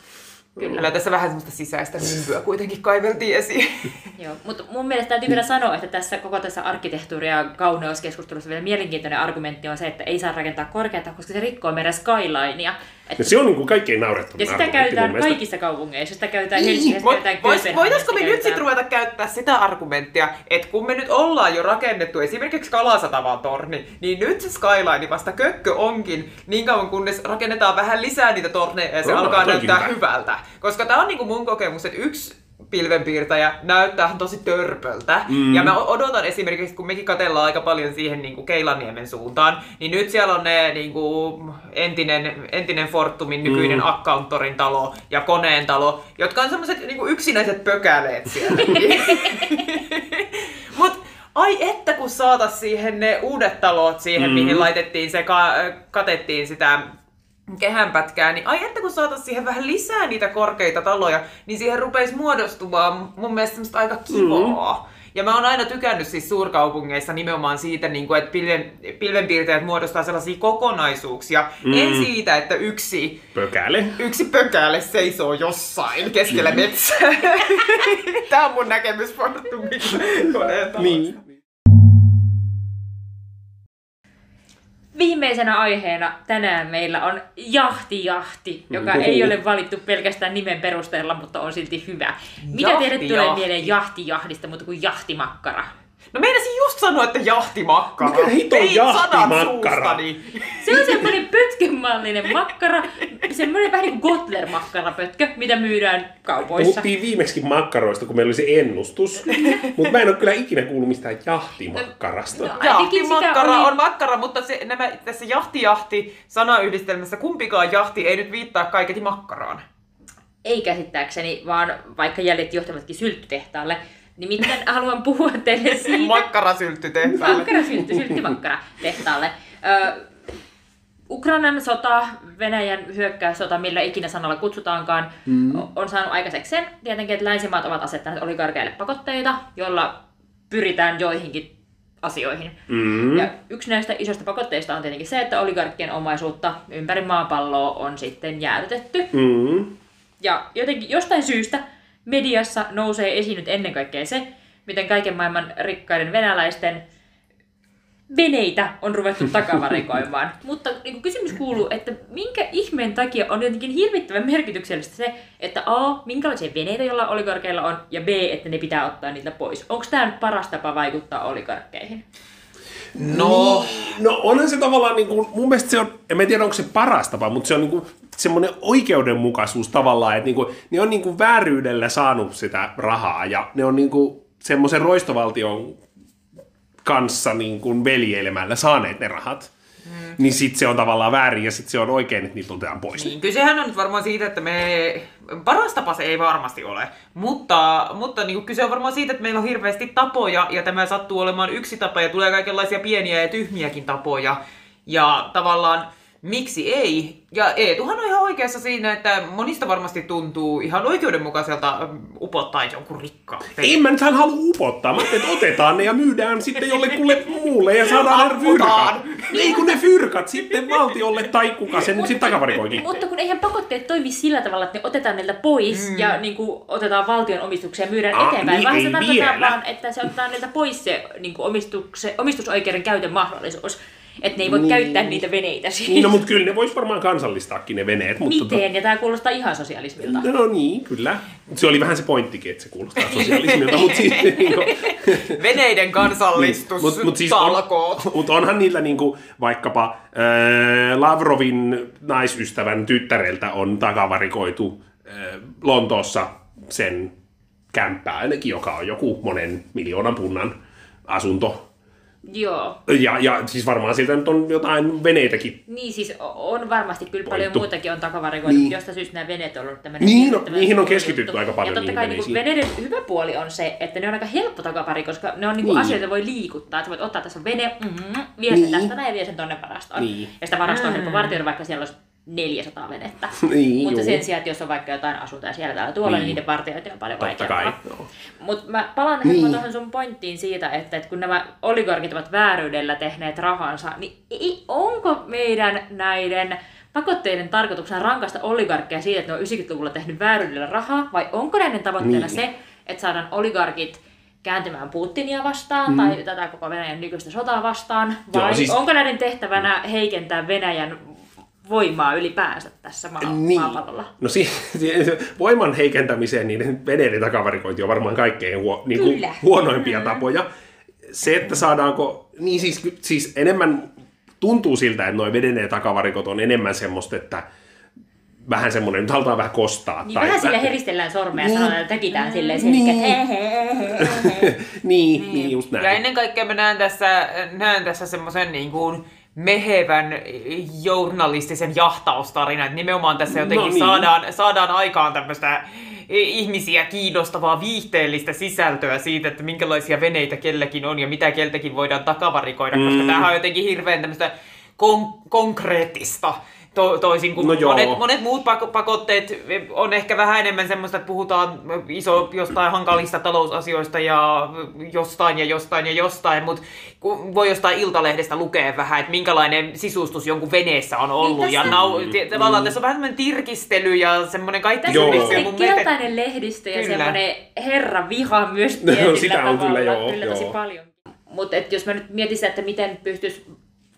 Kyllä tässä vähän semmoista sisäistä mymyä kuitenkin kaiveltiin esiin. Joo, mutta mun mielestä täytyy vielä sanoa, että tässä koko tässä arkkitehtuuri- ja kauneuskeskustelussa vielä mielenkiintoinen argumentti on se, että ei saa rakentaa korkeata, koska se rikkoo meidän skylinea. Et, Ja se on niin kuin kaikkein naurettavin ja sitä käytetään kaikissa kaupungeissa. Sitä käytetään Niin, Helsingissä, Voit, käytetään vois, Kööpenhaminassa, voitaisko me nyt sitten ruveta käyttää sitä argumenttia, että kun me nyt ollaan jo rakennettu esimerkiksi Kalasatavan torni, niin nyt se skyline vasta kökkö onkin niin kauan kunnes rakennetaan vähän lisää niitä torneja ja se No, alkaa näyttää hyvä. hyvältä. Koska tämä on niinku mun kokemus, että yksi pilvenpiirtäjä näyttää tosi törpöltä. Mm. Ja mä odotan esimerkiksi, kun mekin katellaan aika paljon siihen niin kuin Keilaniemen suuntaan, niin nyt siellä on ne niin kuin entinen, entinen Fortumin nykyinen mm. Accountorin talo ja koneen talo, jotka on semmoiset niin yksinäiset pökäleet siellä. Mut ai että kun saatas siihen ne uudet talot siihen, mm. mihin laitettiin se, ka- katettiin sitä kehänpätkää, niin ai että kun saatais siihen vähän lisää niitä korkeita taloja, niin siihen rupeisi muodostumaan mun mielestä semmoista aika kivaa. Mm. Ja mä oon aina tykännyt siis suurkaupungeissa nimenomaan siitä, niin kuin, että pilven, pilvenpiirtäjät muodostaa sellaisia kokonaisuuksia. Mm. En siitä, että yksi, Pökäle. yksi pökäle seisoo jossain keskellä metsää. Tämä on mun näkemys Fortumin. Niin. Viimeisenä aiheena tänään meillä on jahtijahti, joka Uhuhu. ei ole valittu pelkästään nimen perusteella, mutta on silti hyvä. Mitä teille Jahtijahti. tulee mieleen jahtijahdista, mutta kuin jahtimakkara? No meinasin just sanoa, että jahtimakkara. Mikä hiton Vein jahtimakkara? Se on semmoinen pötkönmallinen makkara, semmoinen vähän niin kuin Gotler-makkarapötkö, mitä myydään kaupoissa. Puhuttiin viimeksi makkaroista, kun meillä oli se ennustus. Mutta mä en ole kyllä ikinä kuullut mistään jahtimakkarasta. No, sitä Jahtimakkara oli- on makkara, mutta se, nämä, tässä jahti-jahti sanayhdistelmässä kumpikaan jahti ei nyt viittaa kaiketi makkaraan. Ei käsittääkseni, vaan vaikka jäljet johtavatkin sylttytehtaalle. Nimittäin haluan puhua teille siitä, Makkarasyltty tehtaalle. Makkara syltty, sylttymakkara tehtaalle. Ö, Ukrainan sota, Venäjän hyökkäyssota, millä ikinä sanalla kutsutaankaan, mm. on saanut aikaiseksi sen, tietenkin, että länsimaat ovat asettaneet oligarkeille pakotteita, joilla pyritään joihinkin asioihin. Mm. Ja yksi näistä isoista pakotteista on tietenkin se, että oligarkkien omaisuutta ympäri maapalloa on sitten jäädytetty. Mm. Ja jotenkin jostain syystä mediassa nousee esiin nyt ennen kaikkea se, miten kaiken maailman rikkaiden venäläisten veneitä on ruvettu takavarikoimaan. Mutta niin kuin kysymys kuuluu, että minkä ihmeen takia on jotenkin hirvittävän merkityksellistä se, että A, minkälaisia veneitä jolla oligarkeilla on, ja B, että ne pitää ottaa niiltä pois. Onko tämä nyt paras tapa vaikuttaa oligarkkeihin? No, no onhan se tavallaan, niin kuin, mun mielestä se on, en mä tiedä onko se paras tapa, mutta se on niin kuin, semmoinen oikeudenmukaisuus tavallaan, että niin kuin, ne on niin kuin vääryydellä saanut sitä rahaa ja ne on niin kuin, semmoisen roistovaltion kanssa niin kuin veljeilemällä saaneet ne rahat. Mm. Niin sit se on tavallaan väärin ja sit se on oikein, että niitä otetaan pois. Niin, kysehän on nyt varmaan siitä, että me... Paras tapa se ei varmasti ole, mutta, mutta niin kuin kyse on varmaan siitä, että meillä on hirveästi tapoja ja tämä sattuu olemaan yksi tapa ja tulee kaikenlaisia pieniä ja tyhmiäkin tapoja. Ja tavallaan miksi ei? Ja Eetuhan on ihan oikeassa siinä, että monista varmasti tuntuu ihan oikeudenmukaiselta mm, upottaa jonkun rikkaan. En mä nyt halua upottaa. Mä että otetaan ne ja myydään sitten jollekulle muulle ja saadaan ne fyrkat. Ei kun ne fyrkat sitten valtiolle tai kuka sen nyt sitten takavarikoikin. Mutta kun eihän pakotteet toimi sillä tavalla, että ne otetaan niiltä pois mm. ja niin kuin, otetaan valtion omistuksia ja myydään Ah, eteenpäin, niin, vaan se tarkoittaa vaan, että se ottaa niiltä pois se niin kuin omistukse, omistusoikeuden käytön mahdollisuus. Että ne ei voi Niin. käyttää niitä veneitä siis. Niin, no mutta kyllä ne vois varmaan kansallistaakin ne veneet. Mutta tota- Miten? Ja tämä kuulostaa ihan sosialismilta. No niin, kyllä. Se oli vähän se pointtikin, että se kuulostaa sosialismilta, mutta siis, niin kuin, Veneiden kansallistus, mut, mut siis on, talkoot. mut onhan niillä niinku, vaikkapa ää, Lavrovin naisystävän tyttäreltä on takavarikoitu ää, Lontoossa sen kämppää ainakin, joka on joku monen miljoonan punnan asunto. Joo. Ja, ja siis varmaan siltä nyt on jotain veneitäkin. Niin siis on varmasti kyllä paljon Voittu. muutakin on takavarikoitu, Niin. josta syystä nämä veneet on ollut tämmöinen... Niin, no, niihin on keskitytty juttu. aika paljon Ja totta kai niin veneisiin. veneiden hyvä puoli on se, että ne on aika helppo takavari, koska ne on niin Niin. asioita, voi liikuttaa. Että voit ottaa tässä on vene, mm, vie sen Niin. tästä näin ja vie sen tonne varastoon. Niin. Ja sitä varastoa on helppo vartioida, vaikka siellä olisi 400 venettä. Niin, Mutta juu. sen sijaan, että jos on vaikka jotain asuntoja siellä täällä tuolla, niin, Niin. niiden vartiointi on paljon Totta vaikeampaa. Mutta mä palaan Niin. tuohon sun pointtiin siitä, että, että kun nämä oligarkit ovat vääryydellä tehneet rahansa, niin ei, onko meidän näiden pakotteiden tarkoituksena rankasta oligarkkeja siitä, että ne on 90-luvulla tehnyt vääryydellä rahaa, vai onko näiden tavoitteena Niin. se, että saadaan oligarkit kääntymään Putinia vastaan mm. tai tätä koko Venäjän nykyistä sotaa vastaan, vai Joo, siis... onko näiden tehtävänä heikentää Venäjän voimaa ylipäänsä tässä maa- Niin. maapallolla? No si- si- voiman heikentämiseen niiden veneiden takavarikointi on varmaan kaikkein huo- niin kuin Kyllä. huonoimpia tapoja. Se, että saadaanko, niin siis, siis enemmän tuntuu siltä, että nuo veneiden takavarikot on enemmän semmoista, että vähän semmoinen, nyt halutaan vähän kostaa. Niin vähän sille heristellään sormea ja Niin. sanotaan, että tökitään silleen Niin. niin. he, he, he, he. niin, niin, just näin. Ja ennen kaikkea mä näen tässä, näen tässä semmoisen niin kuin mehevän journalistisen jahtaustarinan, että nimenomaan tässä jotenkin No niin. saadaan, saadaan aikaan tämmöistä ihmisiä kiinnostavaa viihteellistä sisältöä siitä, että minkälaisia veneitä kellekin on ja mitä keltäkin voidaan takavarikoida, mm. koska tämähän on jotenkin hirveän tämmöistä kon- konkreettista. To- toisin kuin No joo. monet, monet muut pak- pakotteet on ehkä vähän enemmän semmoista, että puhutaan iso jostain hankalista talousasioista ja jostain ja jostain ja jostain, mutta voi jostain iltalehdestä lukea vähän, että minkälainen sisustus jonkun veneessä on ollut. Niin ja tässä- nau- t- tavallaan tässä on vähän semmoinen tirkistely ja semmoinen kaikki Tässä on Joo. mielestä- keltainen lehdistö ja Kyllä. semmoinen herra viha myös No, sitä on tavalla. kyllä, joo, kyllä tosi joo. paljon. Mutta jos mä nyt mietin että miten pystyisi,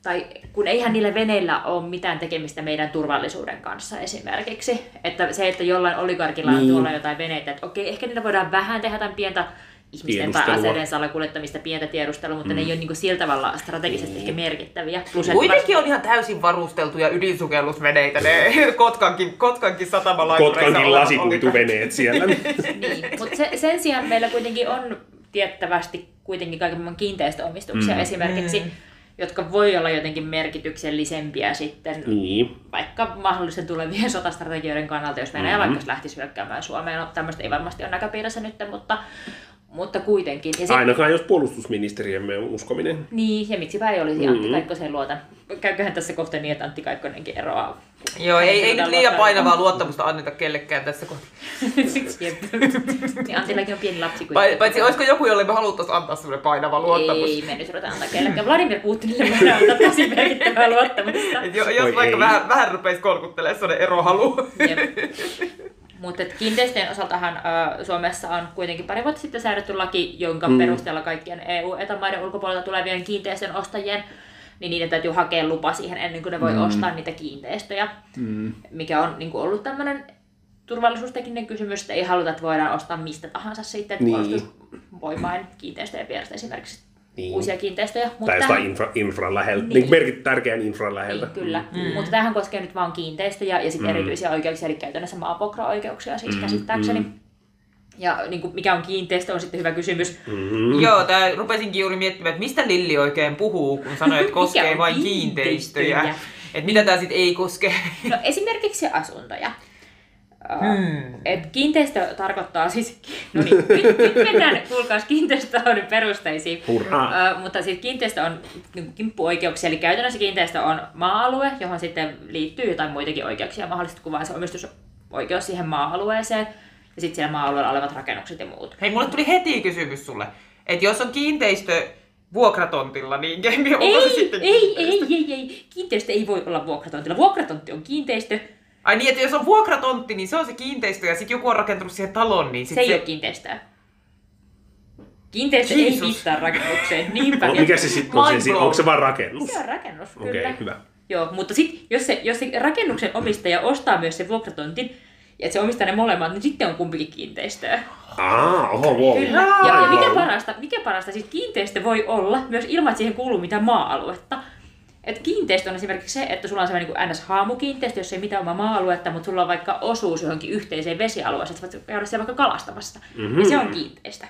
tai kun eihän niillä veneillä ole mitään tekemistä meidän turvallisuuden kanssa esimerkiksi. Että se, että jollain oligarkilla on Niin. tuolla jotain veneitä, että okei, ehkä niillä voidaan vähän tehdä jotain pientä ihmisten tai aseiden salakuljettamista, pientä tiedustelua, mutta mm. ne ei ole niinku sillä tavalla strategisesti ehkä merkittäviä. Plus, että Kuitenkin on ihan täysin varusteltuja ydinsukellusveneitä, ne Kotkankin, Kotkankin satamalaitureissa Kotkankin lasikuituveneet siellä. Niin, mutta se, sen sijaan meillä kuitenkin on tiettävästi kuitenkin kaiken maailman kiinteistöomistuksia mm. esimerkiksi, mm. Jotka voi olla jotenkin merkityksellisempiä sitten niin. vaikka mahdollisten tulevien sotastrategioiden kannalta, jos Venäjä Mhm. mm-hmm. vaikka lähtisi hyökkäämään Suomeen. No, tämmöistä ei varmasti ole näköpiirissä nyt, mutta, Mutta kuitenkin. Ja sit, Ainakaan jos puolustusministeriömme on uskominen. Niin, ja miksipä ei olisi Antti Kaikkoseen luotan. Käyköhän tässä kohta niin, että Antti Kaikkonenkin eroaa. Joo, ei, ei nyt liian painavaa luottamusta anneta kellekään tässä kohtaa. Niin Antillakin on pieni lapsi. Paitsi, paitsi olisiko joku, jolle me haluttaisiin antaa semmoinen painava luottamus? Ei, me nyt ruveta antaa kellekään. Vladimir Putinille me voidaan antaa tosi merkittävää luottamusta. Et jo, jos Oi vaikka ei. vähän, vähän rupeisi kolkuttelemaan sellainen erohalu. Mutta kiinteistöjen osaltahan ä, Suomessa on kuitenkin pari vuotta sitten säädetty laki, jonka Mm. perusteella kaikkien EU-etämaiden ulkopuolelta tulevien kiinteistön ostajien niin niiden täytyy hakea lupa siihen ennen kuin ne voi mm. ostaa niitä kiinteistöjä, mm. mikä on niin kuin ollut tämmöinen turvallisuustekninen kysymys, että ei haluta, että voidaan ostaa mistä tahansa sitten, että Niin. puolustusvoimain kiinteistöjen vierestä esimerkiksi Niin. uusia kiinteistöjä. Tai jostain infra, infran läheltä. Niin. merkit tärkeän infran läheltä. Niin, kyllä. Mm. Mutta tämähän koskee nyt vain kiinteistöjä ja sitten Mm. erityisiä oikeuksia, eli käytännössä maavuokraoikeuksia siis käsittääkseni. Ja niin kuin, mikä on kiinteistö on sitten hyvä kysymys. Mm. Joo, tää rupesinkin juuri miettimään, että mistä Lilli oikein puhuu, kun sanoi, että koskee vain kiinteistöjä? kiinteistöjä. Että mitä tää sitten ei koske. No esimerkiksi asuntoja. Hmm. Et kiinteistö tarkoittaa siis, no niin, nyt, nyt mennään kuulkaas kiinteistötalouden perusteisiin. Hurraa. Ö, mutta siis kiinteistö on niin kimppuoikeuksia, eli käytännössä kiinteistö on maa-alue, johon sitten liittyy jotain muitakin oikeuksia, mahdollisesti kuvaa se omistusoikeus siihen maa-alueeseen, ja sitten siellä maa-alueella olevat rakennukset ja muut. Hei, mulle tuli heti kysymys sulle. Että jos on kiinteistö vuokratontilla, niin onko se Ei, sitten ei, kiinteistö? ei, ei, ei, kiinteistö ei voi olla vuokratontilla. Vuokratontti on kiinteistö, Ai niin, että jos on vuokratontti, niin se on se kiinteistö ja sitten joku on rakentanut siihen talon, niin se sit ei se... ole kiinteistöä. Kiinteistö ei viittaa rakennukseen, niinpä. No, mikä se sitten on? Se, onko se vaan rakennus? Se on rakennus, kyllä. Okei, okay, hyvä. Joo, mutta sitten jos se, jos se rakennuksen omistaja ostaa myös sen vuokratontin, ja että se omistaa ne molemmat, niin sitten on kumpikin kiinteistöä. Aa, oho, wow. Kyllä. Ja, ja mikä parasta, mikä parasta, siis kiinteistö voi olla myös ilman, että siihen kuuluu mitään maa-aluetta. Et kiinteistö on esimerkiksi se, että sulla on sellainen niin NS-haamukiinteistö, jos ei mitään omaa maa-aluetta, mutta sulla on vaikka osuus johonkin yhteiseen vesialueeseen, että voit käydä siellä vaikka kalastamassa. Mm-hmm. Ja se on kiinteistö.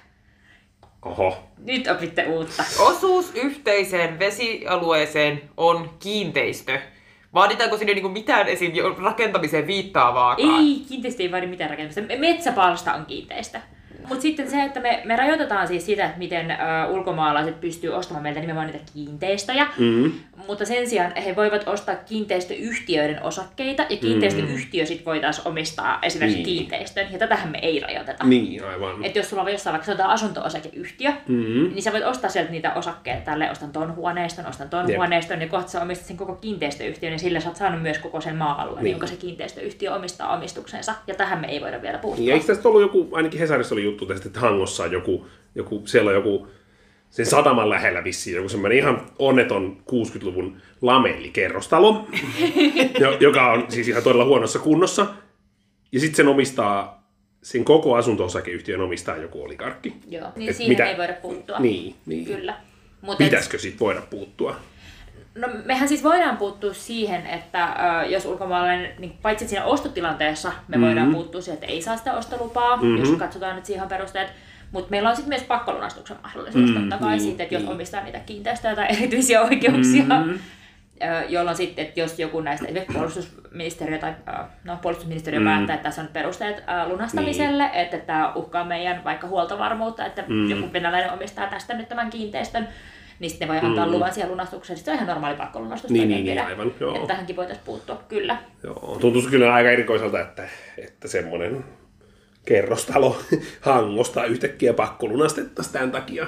Oho. Nyt opitte uutta. Osuus yhteiseen vesialueeseen on kiinteistö. Vaaditaanko sinne niinku mitään esim. rakentamiseen viittaavaakaan? Ei, kiinteistö ei vaadi mitään rakentamista. Metsäpalsta on kiinteistö. Mutta sitten se, että me, me rajoitetaan siis sitä, miten ö, ulkomaalaiset pystyy ostamaan meiltä nimenomaan niitä kiinteistöjä. Mm. Mutta sen sijaan he voivat ostaa kiinteistöyhtiöiden osakkeita, ja kiinteistöyhtiö sitten voi taas omistaa esimerkiksi Niin. kiinteistön, ja tätähän me ei rajoiteta. Niin, aivan. Että jos sulla on jossain vaikka sanotaan asunto-osakeyhtiö, Mm. niin sä voit ostaa sieltä niitä osakkeita, tälle ostan ton huoneiston, ostan ton Jep. huoneiston, ja kohta sä omistat sen koko kiinteistöyhtiön, niin sillä sä oot saanut myös koko sen maa-alueen, Niin. jonka se kiinteistöyhtiö omistaa omistuksensa, ja tähän me ei voida vielä puuttua. Niin, eikö tästä ollut joku, ainakin Hesarissa oli juttu tästä, että Hangossa on joku, joku siellä on joku, sen sataman lähellä vissiin joku semmoinen ihan onneton 60-luvun lamellikerrostalo, jo- joka on siis ihan todella huonossa kunnossa. Ja sitten sen omistaa, sen koko asunto-osakeyhtiön omistaa joku oligarkki. Joo, niin Et siihen mitä- ei voida puuttua. Niin, niin. Kyllä. Mutta Pitäisikö sitten voida puuttua? No mehän siis voidaan puuttua siihen, että ö, jos ulkomaalainen, niin paitsi siinä ostotilanteessa me mm-hmm. voidaan puuttua siihen, että ei saa sitä ostolupaa, mm-hmm. jos katsotaan nyt siihen perusteet, mutta meillä on sitten myös pakkolunastuksen mahdollisuus mm, totta kai niin, siitä, että jos omistaa niitä kiinteistöjä tai erityisiä oikeuksia, mm-hmm. jolloin sitten, että jos joku näistä, esimerkiksi puolustusministeriö tai ö, no, puolustusministeriö mm. päättää, että tässä on perusteet ö, lunastamiselle, niin. että tämä uhkaa meidän vaikka huoltovarmuutta, että mm. joku venäläinen omistaa tästä nyt tämän kiinteistön, niin sitten ne voi antaa mm. luvan siihen lunastukseen. Sitten se on ihan normaali pakkolunastus. Niin, niin, niin, aivan, joo. Että tähänkin voitaisiin puuttua, kyllä. Joo, tuntuisi kyllä aika erikoiselta, että, että semmoinen kerrostalo Hangosta yhtäkkiä pakkolunastettaisiin tämän takia.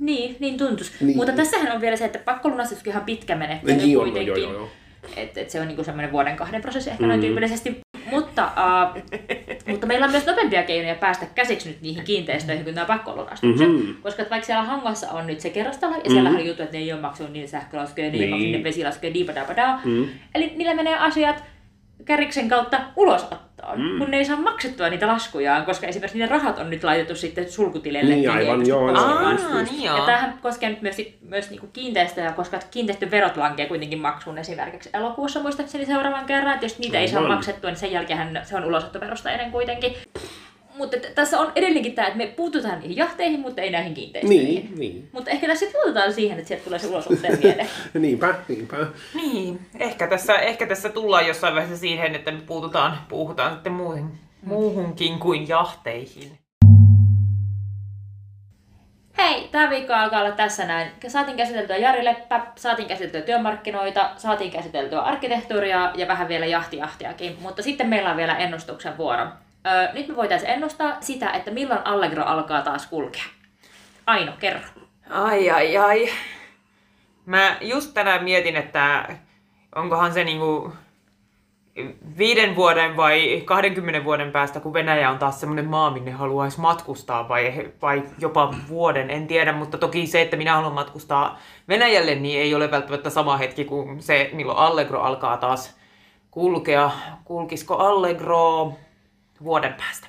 Niin, niin tuntuisi. Niin. Mutta tässähän on vielä se, että pakkolunastus on ihan pitkä menettely Niin on, kuitenkin. joo, joo, joo. Et, et se on niinku semmoinen vuoden kahden prosessi ehkä mm. noin tyypillisesti. Mutta, uh, mutta meillä on myös nopeampia keinoja päästä käsiksi nyt niihin kiinteistöihin kuin nämä pakkolunastukset. Mhm. Koska vaikka siellä Hangossa on nyt se kerrostalo, ja siellä on juttu, että ne ei ole maksanut niin sähkölaskuja, ne ei Niin. maksanut niin vesilaskuja, diipadapadaa. Mm. Eli niillä menee asiat käriksen kautta ulosottoon, mm. kun ne ei saa maksettua niitä laskujaan, koska esimerkiksi niiden rahat on nyt laitettu sitten sulkutileille. Niin, aivan, joo, poistamaan. Aa, niin joo. Ja tämähän koskee nyt myös, myös niinku kiinteistöjä, koska kiinteistöverot lankee kuitenkin maksuun esimerkiksi elokuussa muistaakseni seuraavan kerran, että jos niitä ei saa Aivan. maksettua, niin sen jälkeen se on ulosottoverostainen kuitenkin. Mutta t- tässä on edelleenkin tämä, että me puututaan niihin jahteihin, mutta ei näihin kiinteistöihin. Niin, niin. Mutta ehkä tässä sitten puututaan siihen, että sieltä tulee se ulosotteen mieleen. Niinpä, niinpä. Niin, ehkä tässä, ehkä tässä tullaan jossain vaiheessa siihen, että me puututaan, puhutaan sitten muuhun, muuhunkin kuin jahteihin. Hei, tämä viikko alkaa olla tässä näin. Saatiin käsiteltyä Jari Leppä, saatiin käsiteltyä työmarkkinoita, saatiin käsiteltyä arkkitehtuuria ja vähän vielä jahtijahtiakin, mutta sitten meillä on vielä ennustuksen vuoro. Öö, nyt me voitaisiin ennustaa sitä, että milloin Allegro alkaa taas kulkea. Aino, kerro. Ai ai ai. Mä just tänään mietin, että onkohan se niinku viiden vuoden vai 20 vuoden päästä, kun Venäjä on taas semmoinen maa, minne haluaisi matkustaa, vai, vai jopa vuoden, en tiedä, mutta toki se, että minä haluan matkustaa Venäjälle, niin ei ole välttämättä sama hetki kuin se, milloin Allegro alkaa taas kulkea. Kulkisiko Allegro vuoden päästä?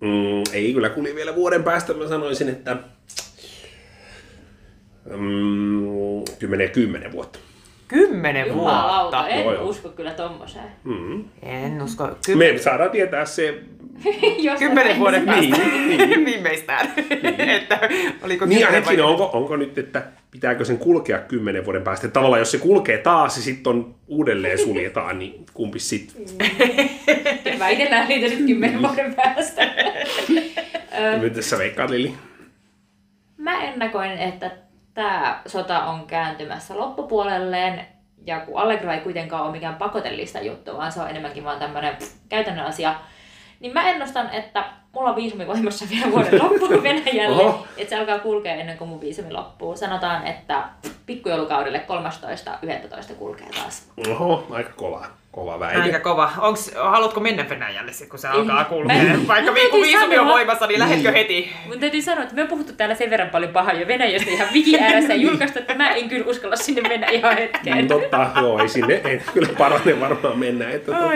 Mm, ei kyllä kuli vielä vuoden päästä. Mä sanoisin, että mm, 10 kymmenen vuotta. Kymmenen Jumalauta, vuotta. en Joo, joo. usko kyllä tommoseen. Mm. En usko. Me Kymmen, saadaan tietää se. Jos kymmenen vuoden päästä. Niin, Viimeistään. että oliko Niin hetkinen, onko, onko nyt, että pitääkö sen kulkea kymmenen vuoden päästä? Tavallaan jos se kulkee taas ja sitten on uudelleen suljetaan, niin kumpi sitten? Väitellään niitä sitten kymmenen vuoden päästä. Nyt tässä veikkaat, Lili. Mä ennakoin, että tämä sota on kääntymässä loppupuolelleen, ja kun Allegro ei kuitenkaan ole mikään pakotellista juttu, vaan se on enemmänkin vaan tämmöinen käytännön asia, niin mä ennustan, että mulla on viisumi voimassa vielä vuoden loppuun Venäjälle, Oho. että se alkaa kulkea ennen kuin mun viisumi loppuu. Sanotaan, että pikkujoulukaudelle 13.11. kulkee taas. Oho, aika kova, kova väite. Aika kova. Onks, haluatko mennä Venäjälle sit, kun se alkaa kulkea? Vaikka vi- kun viisumi on voimassa, niin lähetkö heti? Mun täytyy sanoa, että me on puhuttu täällä sen verran paljon pahaa jo Venäjästä ihan wiki ääressä ja julkaistu, että mä en kyllä uskalla sinne mennä ihan hetkeen. Mm, Totta, joo, ei sinne ei kyllä parane varmaan mennä, että tuota,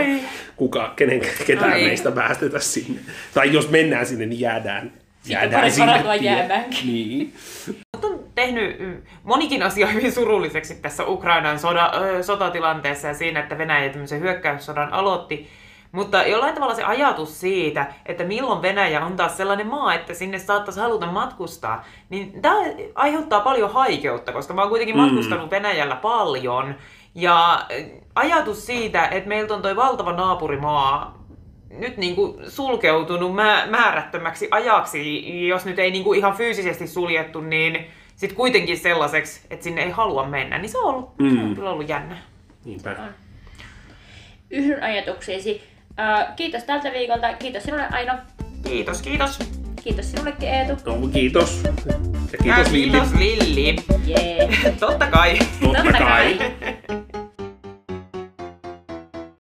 kuka, kenen, ketään Ai. meistä päästetä sinne. Tai jos mennään sinne, niin jäädään, jäädään sinne. jäämäänkin. Niin. Tehnyt mm, monikin asia hyvin surulliseksi tässä Ukrainan soda, sotatilanteessa ja siinä, että Venäjä tämmöisen hyökkäyssodan aloitti. Mutta jollain tavalla se ajatus siitä, että milloin Venäjä on taas sellainen maa, että sinne saattaisi haluta matkustaa, niin tämä aiheuttaa paljon haikeutta, koska mä oon kuitenkin matkustanut Venäjällä paljon. Ja ajatus siitä, että meiltä on toi valtava naapurimaa nyt niin kuin sulkeutunut mä, määrättömäksi ajaksi, jos nyt ei niin kuin ihan fyysisesti suljettu, niin sitten kuitenkin sellaiseksi, että sinne ei halua mennä, niin se on ollut, mm. se on kyllä ollut jännä. Niinpä. Yhdyn ajatuksiisi. Äh, kiitos tältä viikolta. Kiitos sinulle Aino. Kiitos, kiitos. Kiitos sinullekin Eetu. No, kiitos. Ja Ja kiitos Lilli. Kiitos Lilli. Jee. Totta kai. Totta Totta kai. kai.